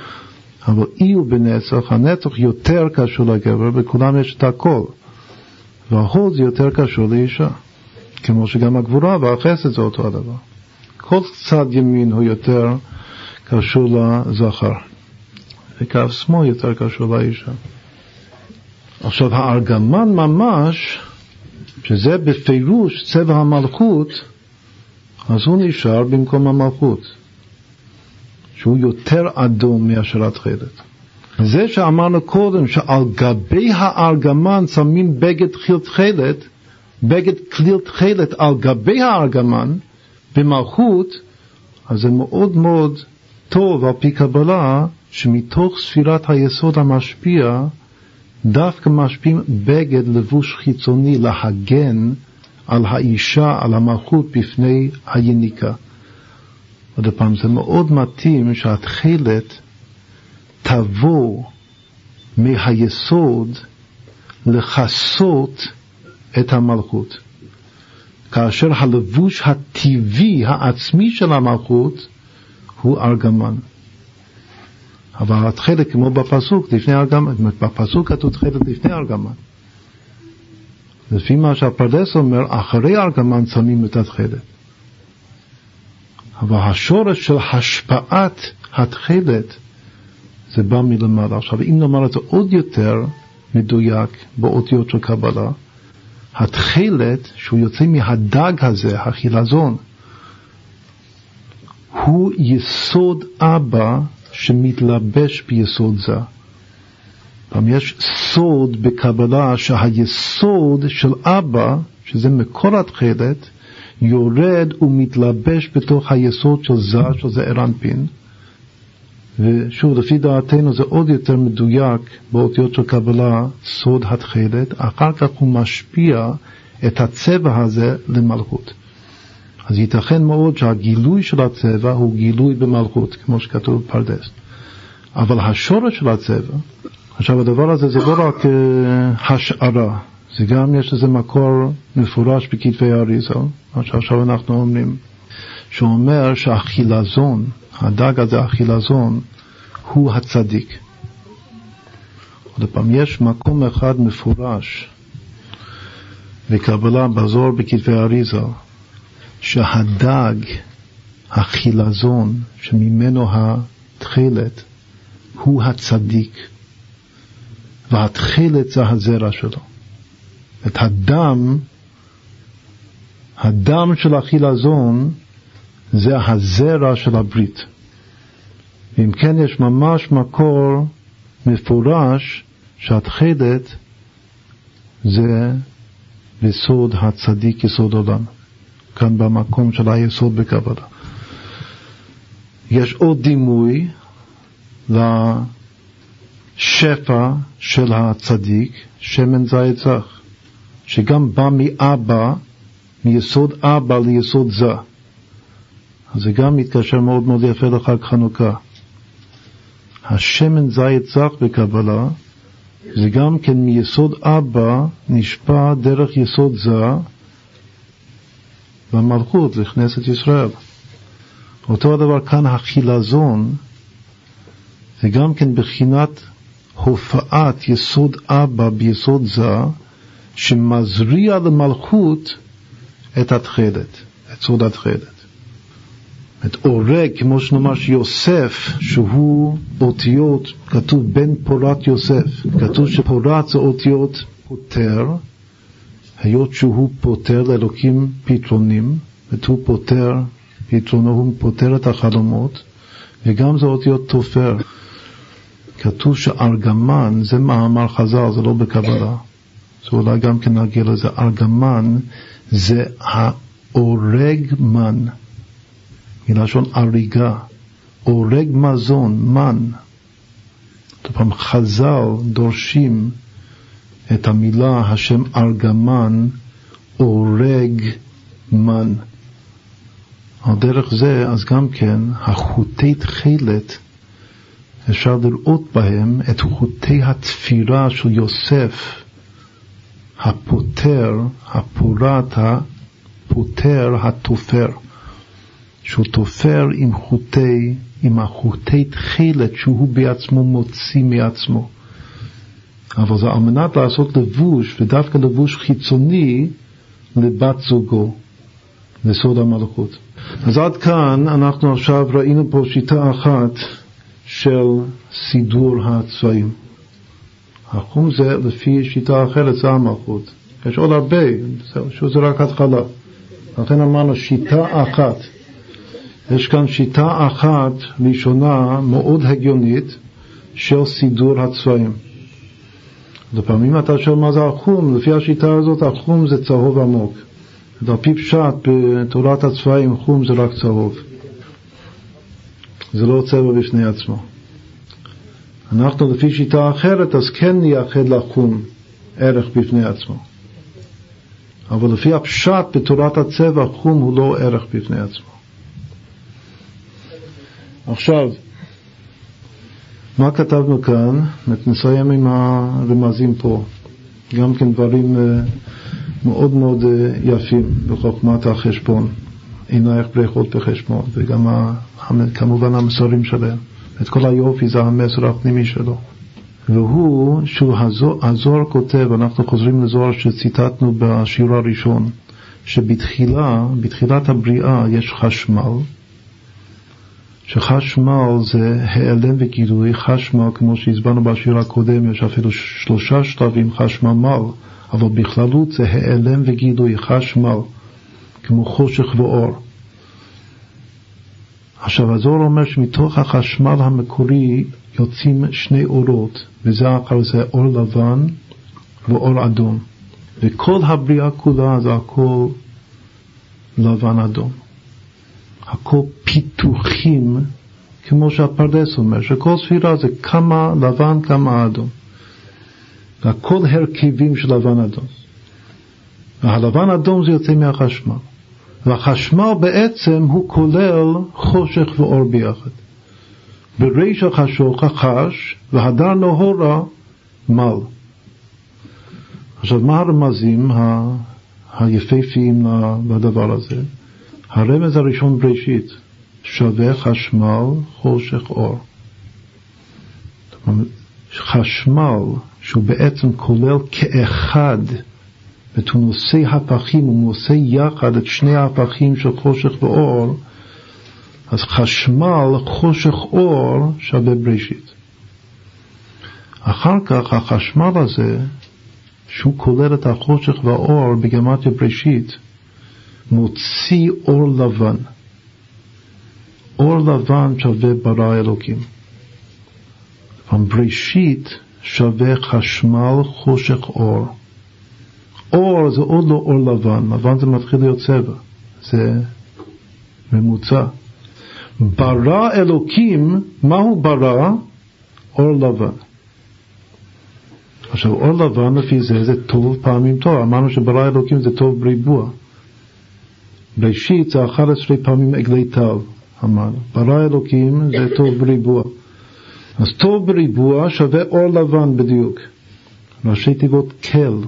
אבל אי הוא בנצח, הנצח יותר קשור לגבר, בכולם יש את הכל. וההוד זה יותר קשור לאישה. כמו שגם הגבורה והחסד זה אותו הדבר. כל צד ימין הוא יותר קשור לזכר, וקו שמאל יותר קשור לאישה. עכשיו הארגמן ממש, שזה בפירוש צבע המלכות, אז הוא נשאר במקום המלכות, שהוא יותר אדום מאשר התכלת. זה שאמרנו קודם שעל גבי הארגמן שמים בגד חיל תכלת, בגד כליל תכלת על גבי הארגמן במלכות, אז זה מאוד מאוד טוב על פי קבלה שמתוך ספירת היסוד המשפיע דווקא משפיעים בגד לבוש חיצוני להגן על האישה, על המלכות בפני היניקה. עוד פעם, זה מאוד מתאים שהתכלת תבוא מהיסוד לכסות את המלכות. כאשר הלבוש הטבעי העצמי של המלכות הוא ארגמן. אבל התכלת כמו בפסוק לפני ארגמן, בפסוק כתוב תכלת לפני ארגמן. לפי מה שהפרדס אומר, אחרי ארגמן שמים את התכלת. אבל השורש של השפעת התכלת זה בא מלמעלה. עכשיו, אם נאמר את זה עוד יותר מדויק באותיות של קבלה, התכלת שהוא יוצא מהדג הזה, החילזון, הוא יסוד אבא שמתלבש ביסוד זה. פעם יש סוד בקבלה שהיסוד של אבא, שזה מקור התכלת, יורד ומתלבש בתוך היסוד של זה, שזה ערנפין. ושוב, לפי דעתנו זה עוד יותר מדויק באותיות של קבלה, סוד התכלת, אחר כך הוא משפיע את הצבע הזה למלכות. אז ייתכן מאוד שהגילוי של הצבע הוא גילוי במלכות, כמו שכתוב בפרדס. אבל השורש של הצבע, עכשיו הדבר הזה זה לא רק uh, השערה, זה גם יש לזה מקור מפורש בכתבי האריזה, מה שעכשיו אנחנו אומרים, שאומר שהחילזון, הדג הזה, החילזון, הוא הצדיק. עוד פעם, יש מקום אחד מפורש בקבלה, בזוהר בכתבי אריזה, שהדג, החילזון, שממנו התכלת, הוא הצדיק, והתכלת זה הזרע שלו. את הדם, הדם של החילזון זה הזרע של הברית. ואם כן יש ממש מקור מפורש שהתכלת זה יסוד הצדיק, יסוד עולם. כאן במקום של היסוד בקבלה. יש עוד דימוי לשפע של הצדיק, שמן זית זך, שגם בא מאבא, מיסוד אבא ליסוד זה. אז זה גם מתקשר מאוד מאוד יפה לחג חנוכה. השמן זית זך בקבלה זה גם כן מיסוד אבא נשפע דרך יסוד זה במלכות לכנסת ישראל. אותו הדבר כאן החילזון זה גם כן בחינת הופעת יסוד אבא ביסוד זה שמזריע למלכות את התכלת, את סוד התכלת. את הורג, כמו שנאמר שיוסף, שהוא אותיות, כתוב בן פורת יוסף, כתוב שפורת זה אותיות פותר, היות שהוא פותר לאלוקים פתרונים, הוא פותר פתרונו, הוא פותר את החלומות, וגם זה אותיות תופר. כתוב שארגמן, זה מאמר חז"ל, זה לא בקבלה, זה אולי גם כן נגיע לזה, ארגמן זה ההורג מן. מלשון הריגה, הורג מזון, מן. עוד פעם, חז"ל דורשים את המילה השם ארגמן, הורג מן. על דרך זה, אז גם כן, החוטי תכלת, אפשר לראות בהם את חוטי התפירה של יוסף, הפותר, הפורת, הפותר, התופר. שהוא תופר עם חוטי, עם החוטי תכלת שהוא בעצמו מוציא מעצמו. אבל זה על מנת לעשות לבוש, ודווקא לבוש חיצוני, לבת זוגו, לסוד המלכות. אז עד כאן אנחנו עכשיו ראינו פה שיטה אחת של סידור הצבעים. החום זה לפי שיטה אחרת, זה המלכות. יש עוד הרבה, שזה רק התחלה. לכן אמרנו שיטה אחת. יש כאן שיטה אחת ראשונה מאוד הגיונית של סידור הצבעים. לפעמים אתה שואל מה זה החום, לפי השיטה הזאת החום זה צהוב עמוק. על פי פשט בתורת הצבעים חום זה רק צהוב. זה לא צבע בפני עצמו. אנחנו לפי שיטה אחרת אז כן נייחד לחום ערך בפני עצמו. אבל לפי הפשט בתורת הצבע חום הוא לא ערך בפני עצמו. עכשיו, מה כתבנו כאן? נסיים עם הרמזים פה. גם כן דברים אה, מאוד מאוד אה, יפים בחוכמת החשבון. עינייך בריכות בחשבון, וגם כמובן המסרים שלהם. את כל היופי זה המסר הפנימי שלו. והוא, שהוא הזוהר, הזוהר כותב, אנחנו חוזרים לזוהר שציטטנו בשיעור הראשון, שבתחילה, בתחילת הבריאה יש חשמל, שחשמל זה העלם וגילוי, חשמל, כמו שהסברנו בשיר הקודם, יש אפילו שלושה שלבים חשמל, אבל בכללות זה העלם וגילוי, חשמל, כמו חושך ואור. עכשיו, הזוהר אומר שמתוך החשמל המקורי יוצאים שני אורות, וזה אחר זה אור לבן ואור אדום. וכל הבריאה כולה זה הכל לבן אדום. הכל פיתוחים, כמו שהפרדס אומר, שכל ספירה זה כמה לבן, כמה אדום. והכל הרכבים של לבן אדום. והלבן אדום זה יוצא מהחשמל. והחשמל בעצם הוא כולל חושך ואור ביחד. בריש החשוך החש והדר נהורה מל. עכשיו מה הרמזים היפהפיים לדבר הזה? הרמז הראשון בראשית שווה חשמל, חושך, אור. חשמל, שהוא בעצם כולל כאחד את נושא הפכים, הוא נושא יחד את שני ההפכים של חושך ואור, אז חשמל, חושך, אור שווה בראשית. אחר כך החשמל הזה, שהוא כולל את החושך והאור בגמטיה בראשית, מוציא אור לבן. אור לבן שווה ברא אלוקים. בראשית שווה חשמל, חושך, אור. אור זה עוד לא אור לבן, לבן זה מתחיל להיות צבע, זה ממוצע. ברא אלוקים, מהו ברא? אור לבן. עכשיו אור לבן לפי זה זה טוב פעמים טוב, אמרנו שברא אלוקים זה טוב בריבוע. בראשית זה 11 פעמים עגלי טל, אמרנו. ברא אלוקים זה טוב בריבוע. אז טוב בריבוע שווה אור לבן בדיוק. ראשי תיבות כל,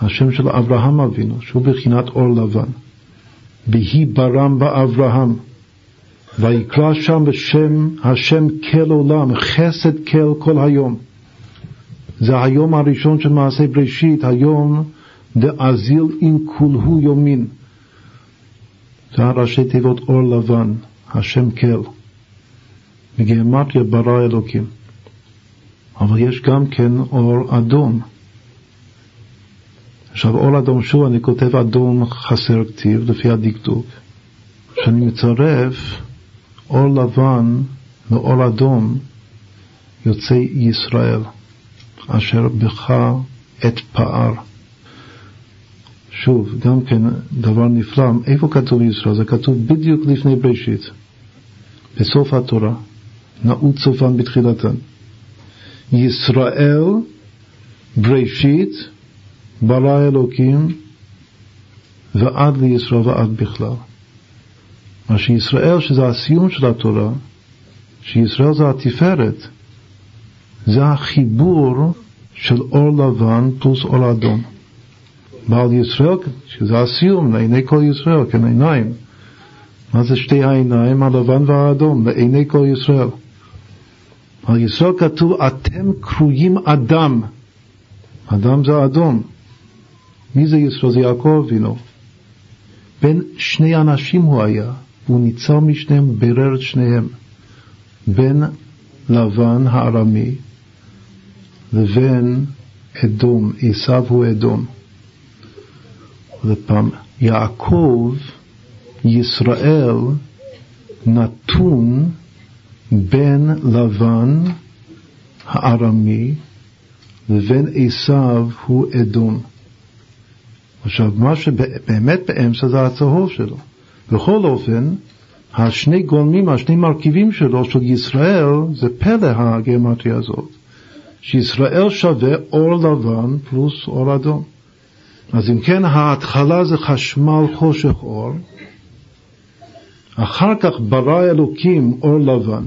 השם של אברהם אבינו, שהוא בחינת אור לבן. ויהי ברם באברהם. ויקרא שם בשם השם כל עולם, חסד כל כל היום. זה היום הראשון של מעשה בראשית, היום דאזיל אין כולהו יומין. זה הראשי תיבות אור לבן, השם כל. בגימטריה ברא אלוקים. אבל יש גם כן אור אדום. עכשיו אור אדום, שוב אני כותב אדום חסר כתיב לפי הדקדוק. כשאני מצרף אור לבן ואור אדום יוצא ישראל, אשר בך את פער. שוב, גם כן דבר נפלא, איפה כתוב ישראל? זה כתוב בדיוק לפני בראשית, בסוף התורה, נעוץ סופן בתחילתן. ישראל, בראשית, ברא אלוקים ועד לישראל ועד בכלל. מה שישראל, שזה הסיום של התורה, שישראל זה התפארת, זה החיבור של אור לבן פלוס אור אדום. בעל ישראל, שזה הסיום, לעיני כל ישראל, כן עיניים. מה זה שתי העיניים, הלבן והאדום, לעיני כל ישראל. על ישראל כתוב, אתם קרויים אדם. אדם זה אדום. מי זה ישראל? זה יעקב אבינו. בין שני אנשים הוא היה, והוא ניצל משניהם, בירר את שניהם. בין לבן הארמי לבין אדום, עשיו הוא אדום. ופעם, יעקב, ישראל, נתון בין לבן הארמי לבין עשיו הוא אדום. עכשיו, מה שבאמת באמצע זה הצהוב שלו. בכל אופן, השני גולמים, השני מרכיבים שלו, של ישראל, זה פלא הגרמטיה הזאת. שישראל שווה אור לבן פלוס אור אדום. אז אם כן, ההתחלה זה חשמל חושך אור, אחר כך ברא אלוקים אור לבן,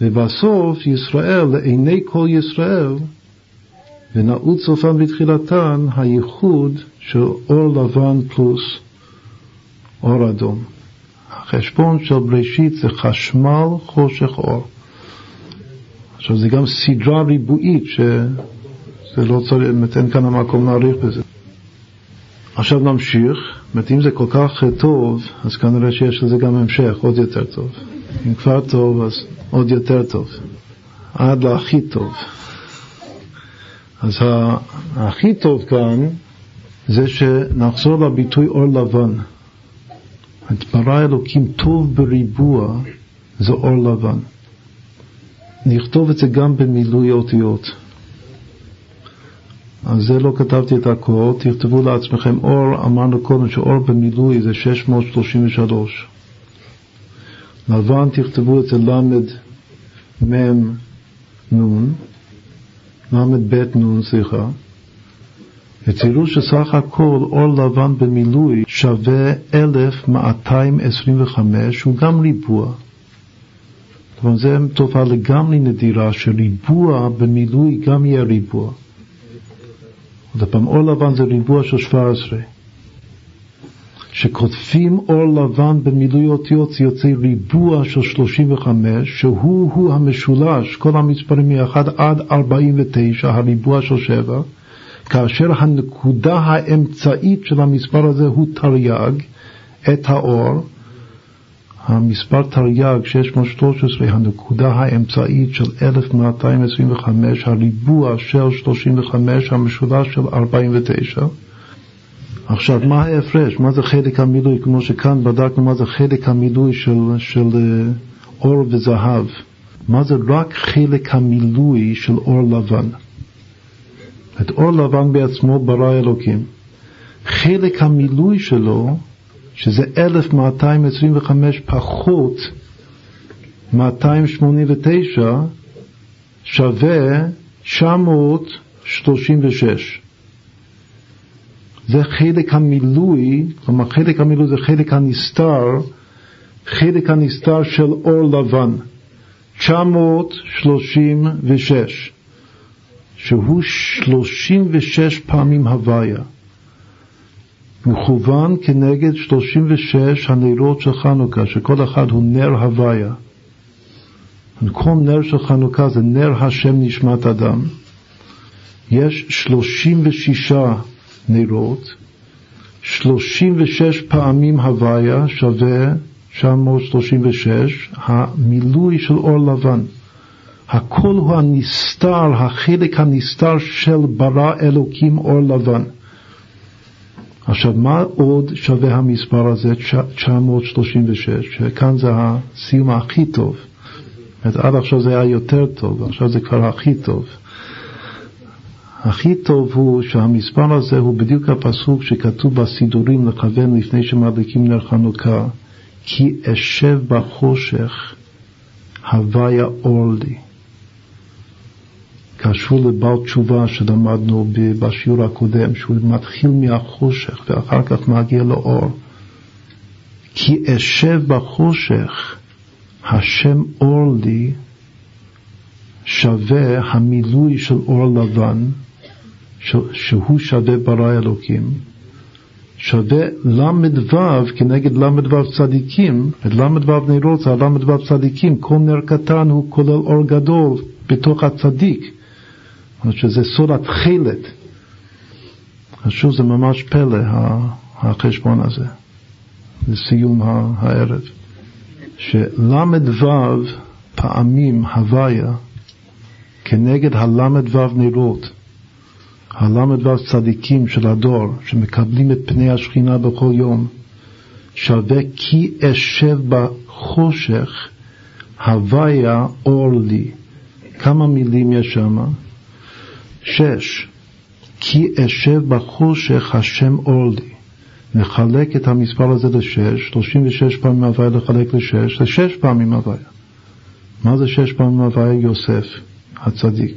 ובסוף ישראל, לעיני כל ישראל, ונעוץ סופן בתחילתן הייחוד של אור לבן פלוס אור אדום. החשבון של בראשית זה חשמל, חושך, אור. עכשיו זה גם סדרה ריבועית שזה לא צריך, אין כאן המקום להעריך בזה. עכשיו נמשיך, זאת אם זה כל כך טוב, אז כנראה שיש לזה גם המשך, עוד יותר טוב. אם כבר טוב, אז עוד יותר טוב. עד להכי טוב. אז הכי טוב כאן זה שנחזור לביטוי אור לבן. את ברא אלוקים טוב בריבוע זה אור לבן. נכתוב את זה גם במילוי אותיות. אז זה לא כתבתי את הכל, תכתבו לעצמכם אור, אמרנו קודם שאור במילוי זה 633. לבן תכתבו את זה למד מם נון, למד בית נון, סליחה, ותראו שסך הכל אור לבן במילוי שווה 1225, שהוא גם ריבוע. אבל זו תופעה לגמרי נדירה, שריבוע במילוי גם יהיה ריבוע. עוד פעם, אור לבן זה ריבוע של 17. שכותבים אור לבן במילוי אותיות זה יוצא ריבוע של 35, שהוא-הוא המשולש, כל המספרים מ-1 עד 49, הריבוע של 7, כאשר הנקודה האמצעית של המספר הזה הוא תרי"ג, את האור, המספר תרי"ג 613, הנקודה האמצעית של 1225, הריבוע של 35, המשולש של 49. עכשיו, מה ההפרש? מה זה חלק המילוי? כמו שכאן בדקנו מה זה חלק המילוי של, של uh, אור וזהב. מה זה רק חלק המילוי של אור לבן? את אור לבן בעצמו ברא אלוקים. חלק המילוי שלו, שזה 1225 פחות 289, שווה 936. זה חלק המילוי, כלומר חלק המילוי זה חלק הנסתר, חלק הנסתר של אור לבן, 936, שהוא 36 פעמים הוויה, מכוון כנגד 36 הנרות של חנוכה, שכל אחד הוא נר הוויה. כל נר של חנוכה זה נר השם נשמת אדם. יש 36 נרות, 36 פעמים הוויה שווה 936, המילוי של אור לבן. הכל הוא הנסתר, החלק הנסתר של ברא אלוקים אור לבן. עכשיו, מה עוד שווה המספר הזה, 936, שכאן זה הסיום הכי טוב. עד עכשיו זה היה יותר טוב, עכשיו זה כבר הכי טוב. הכי טוב הוא שהמספר הזה הוא בדיוק הפסוק שכתוב בסידורים לכוון לפני שמדליקים נר חנוכה, כי אשב בחושך הוויה אור לי. קשור לבעל תשובה שלמדנו בשיעור הקודם, שהוא מתחיל מהחושך ואחר כך מגיע לאור. כי אשב בחושך, השם אור לי, שווה המילוי של אור לבן, שהוא שווה ברא אלוקים, שווה ל"ו כנגד ל"ו צדיקים, ל"ו נרות זה הל"ו צדיקים, כל נר קטן הוא כולל אור גדול בתוך הצדיק, זאת שזה סוד התכלת. חשוב, זה ממש פלא החשבון הזה, לסיום הערב, של"ו פעמים הוויה כנגד הל"ו נרות הל"ו צדיקים של הדור, שמקבלים את פני השכינה בכל יום, שווה כי אשב בחושך, הוויה אור לי. כמה מילים יש שם? שש. כי אשב בחושך השם אור לי. נחלק את המספר הזה לשש, 36 פעמים הוויה לחלק לשש, זה שש פעמים הוויה. מה זה שש פעמים הוויה? יוסף, הצדיק.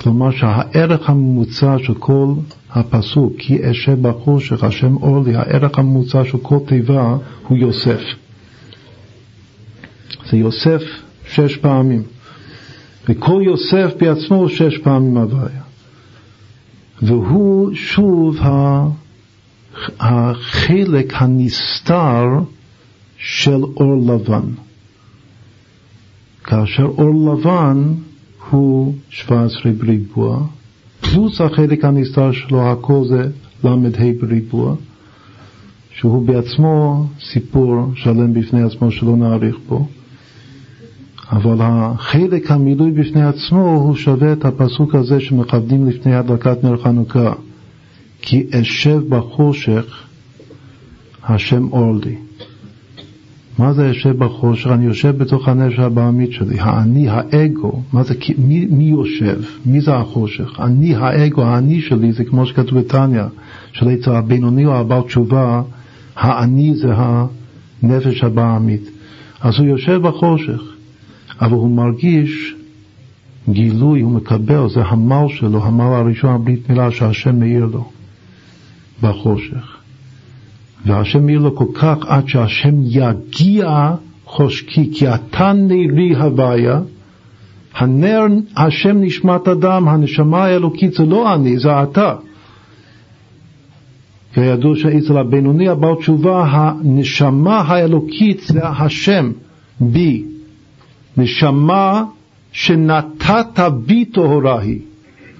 כלומר שהערך הממוצע של כל הפסוק, כי אשב בחושך, השם אור לי, הערך הממוצע של כל תיבה הוא יוסף. זה יוסף שש פעמים. וכל יוסף בעצמו שש פעמים הוויה. והוא שוב החלק הנסתר של אור לבן. כאשר אור לבן הוא 17 בריבוע, פלוס החלק הנסתר שלו, הכל זה ל"ה בריבוע, שהוא בעצמו סיפור שלם בפני עצמו שלא נאריך בו. אבל החלק המילוי בפני עצמו הוא שווה את הפסוק הזה שמכבדים לפני הדלקת נר חנוכה כי אשב בחושך השם אור לי. מה זה יושב בחושך? אני יושב בתוך הנפש הבעמית שלי. האני, האגו, מה זה, מי, מי יושב? מי זה החושך? אני, האגו, האני שלי, זה כמו שכתוב בתניא, אצל הבינוני או הבעל תשובה, האני זה הנפש הבעמית. אז הוא יושב בחושך, אבל הוא מרגיש גילוי, הוא מקבל, זה המל שלו, המל הראשון, הברית מילה שהשם מאיר לו בחושך. והשם מעיר לו כל כך עד שהשם יגיע חושקי, כי אתה נרי הוויה, הנר השם נשמת אדם, הנשמה האלוקית זה לא אני, זה אתה. כידוע שאצל הבינוני הבעל תשובה, הנשמה האלוקית זה השם, בי. נשמה שנתת בי טהורה היא.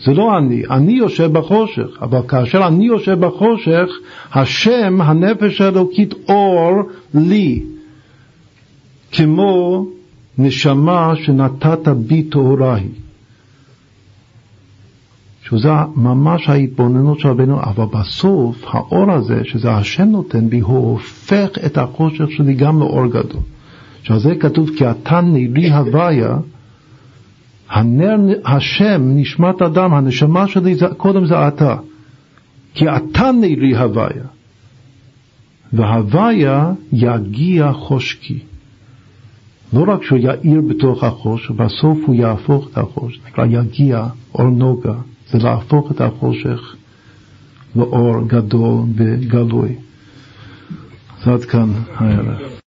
זה לא אני, אני יושב בחושך, אבל כאשר אני יושב בחושך, השם, הנפש האלוקית, אור לי, כמו נשמה שנתת בי טהורה היא. שזה ממש ההתבוננות של רבנו, אבל בסוף האור הזה, שזה השם נותן בי, הוא הופך את החושך שלי גם לאור גדול. שעל זה כתוב כי אתה נירי הוויה, הנר השם, נשמת אדם, הנשמה שלי, זה, קודם זה אתה. כי אתה נירי הוויה. והוויה יגיע חושקי. לא רק שהוא יאיר בתוך החושך, בסוף הוא יהפוך את החושך, נקרא יגיע אור נוגה, זה להפוך את החושך לאור גדול וגלוי. אז עד כאן הערב.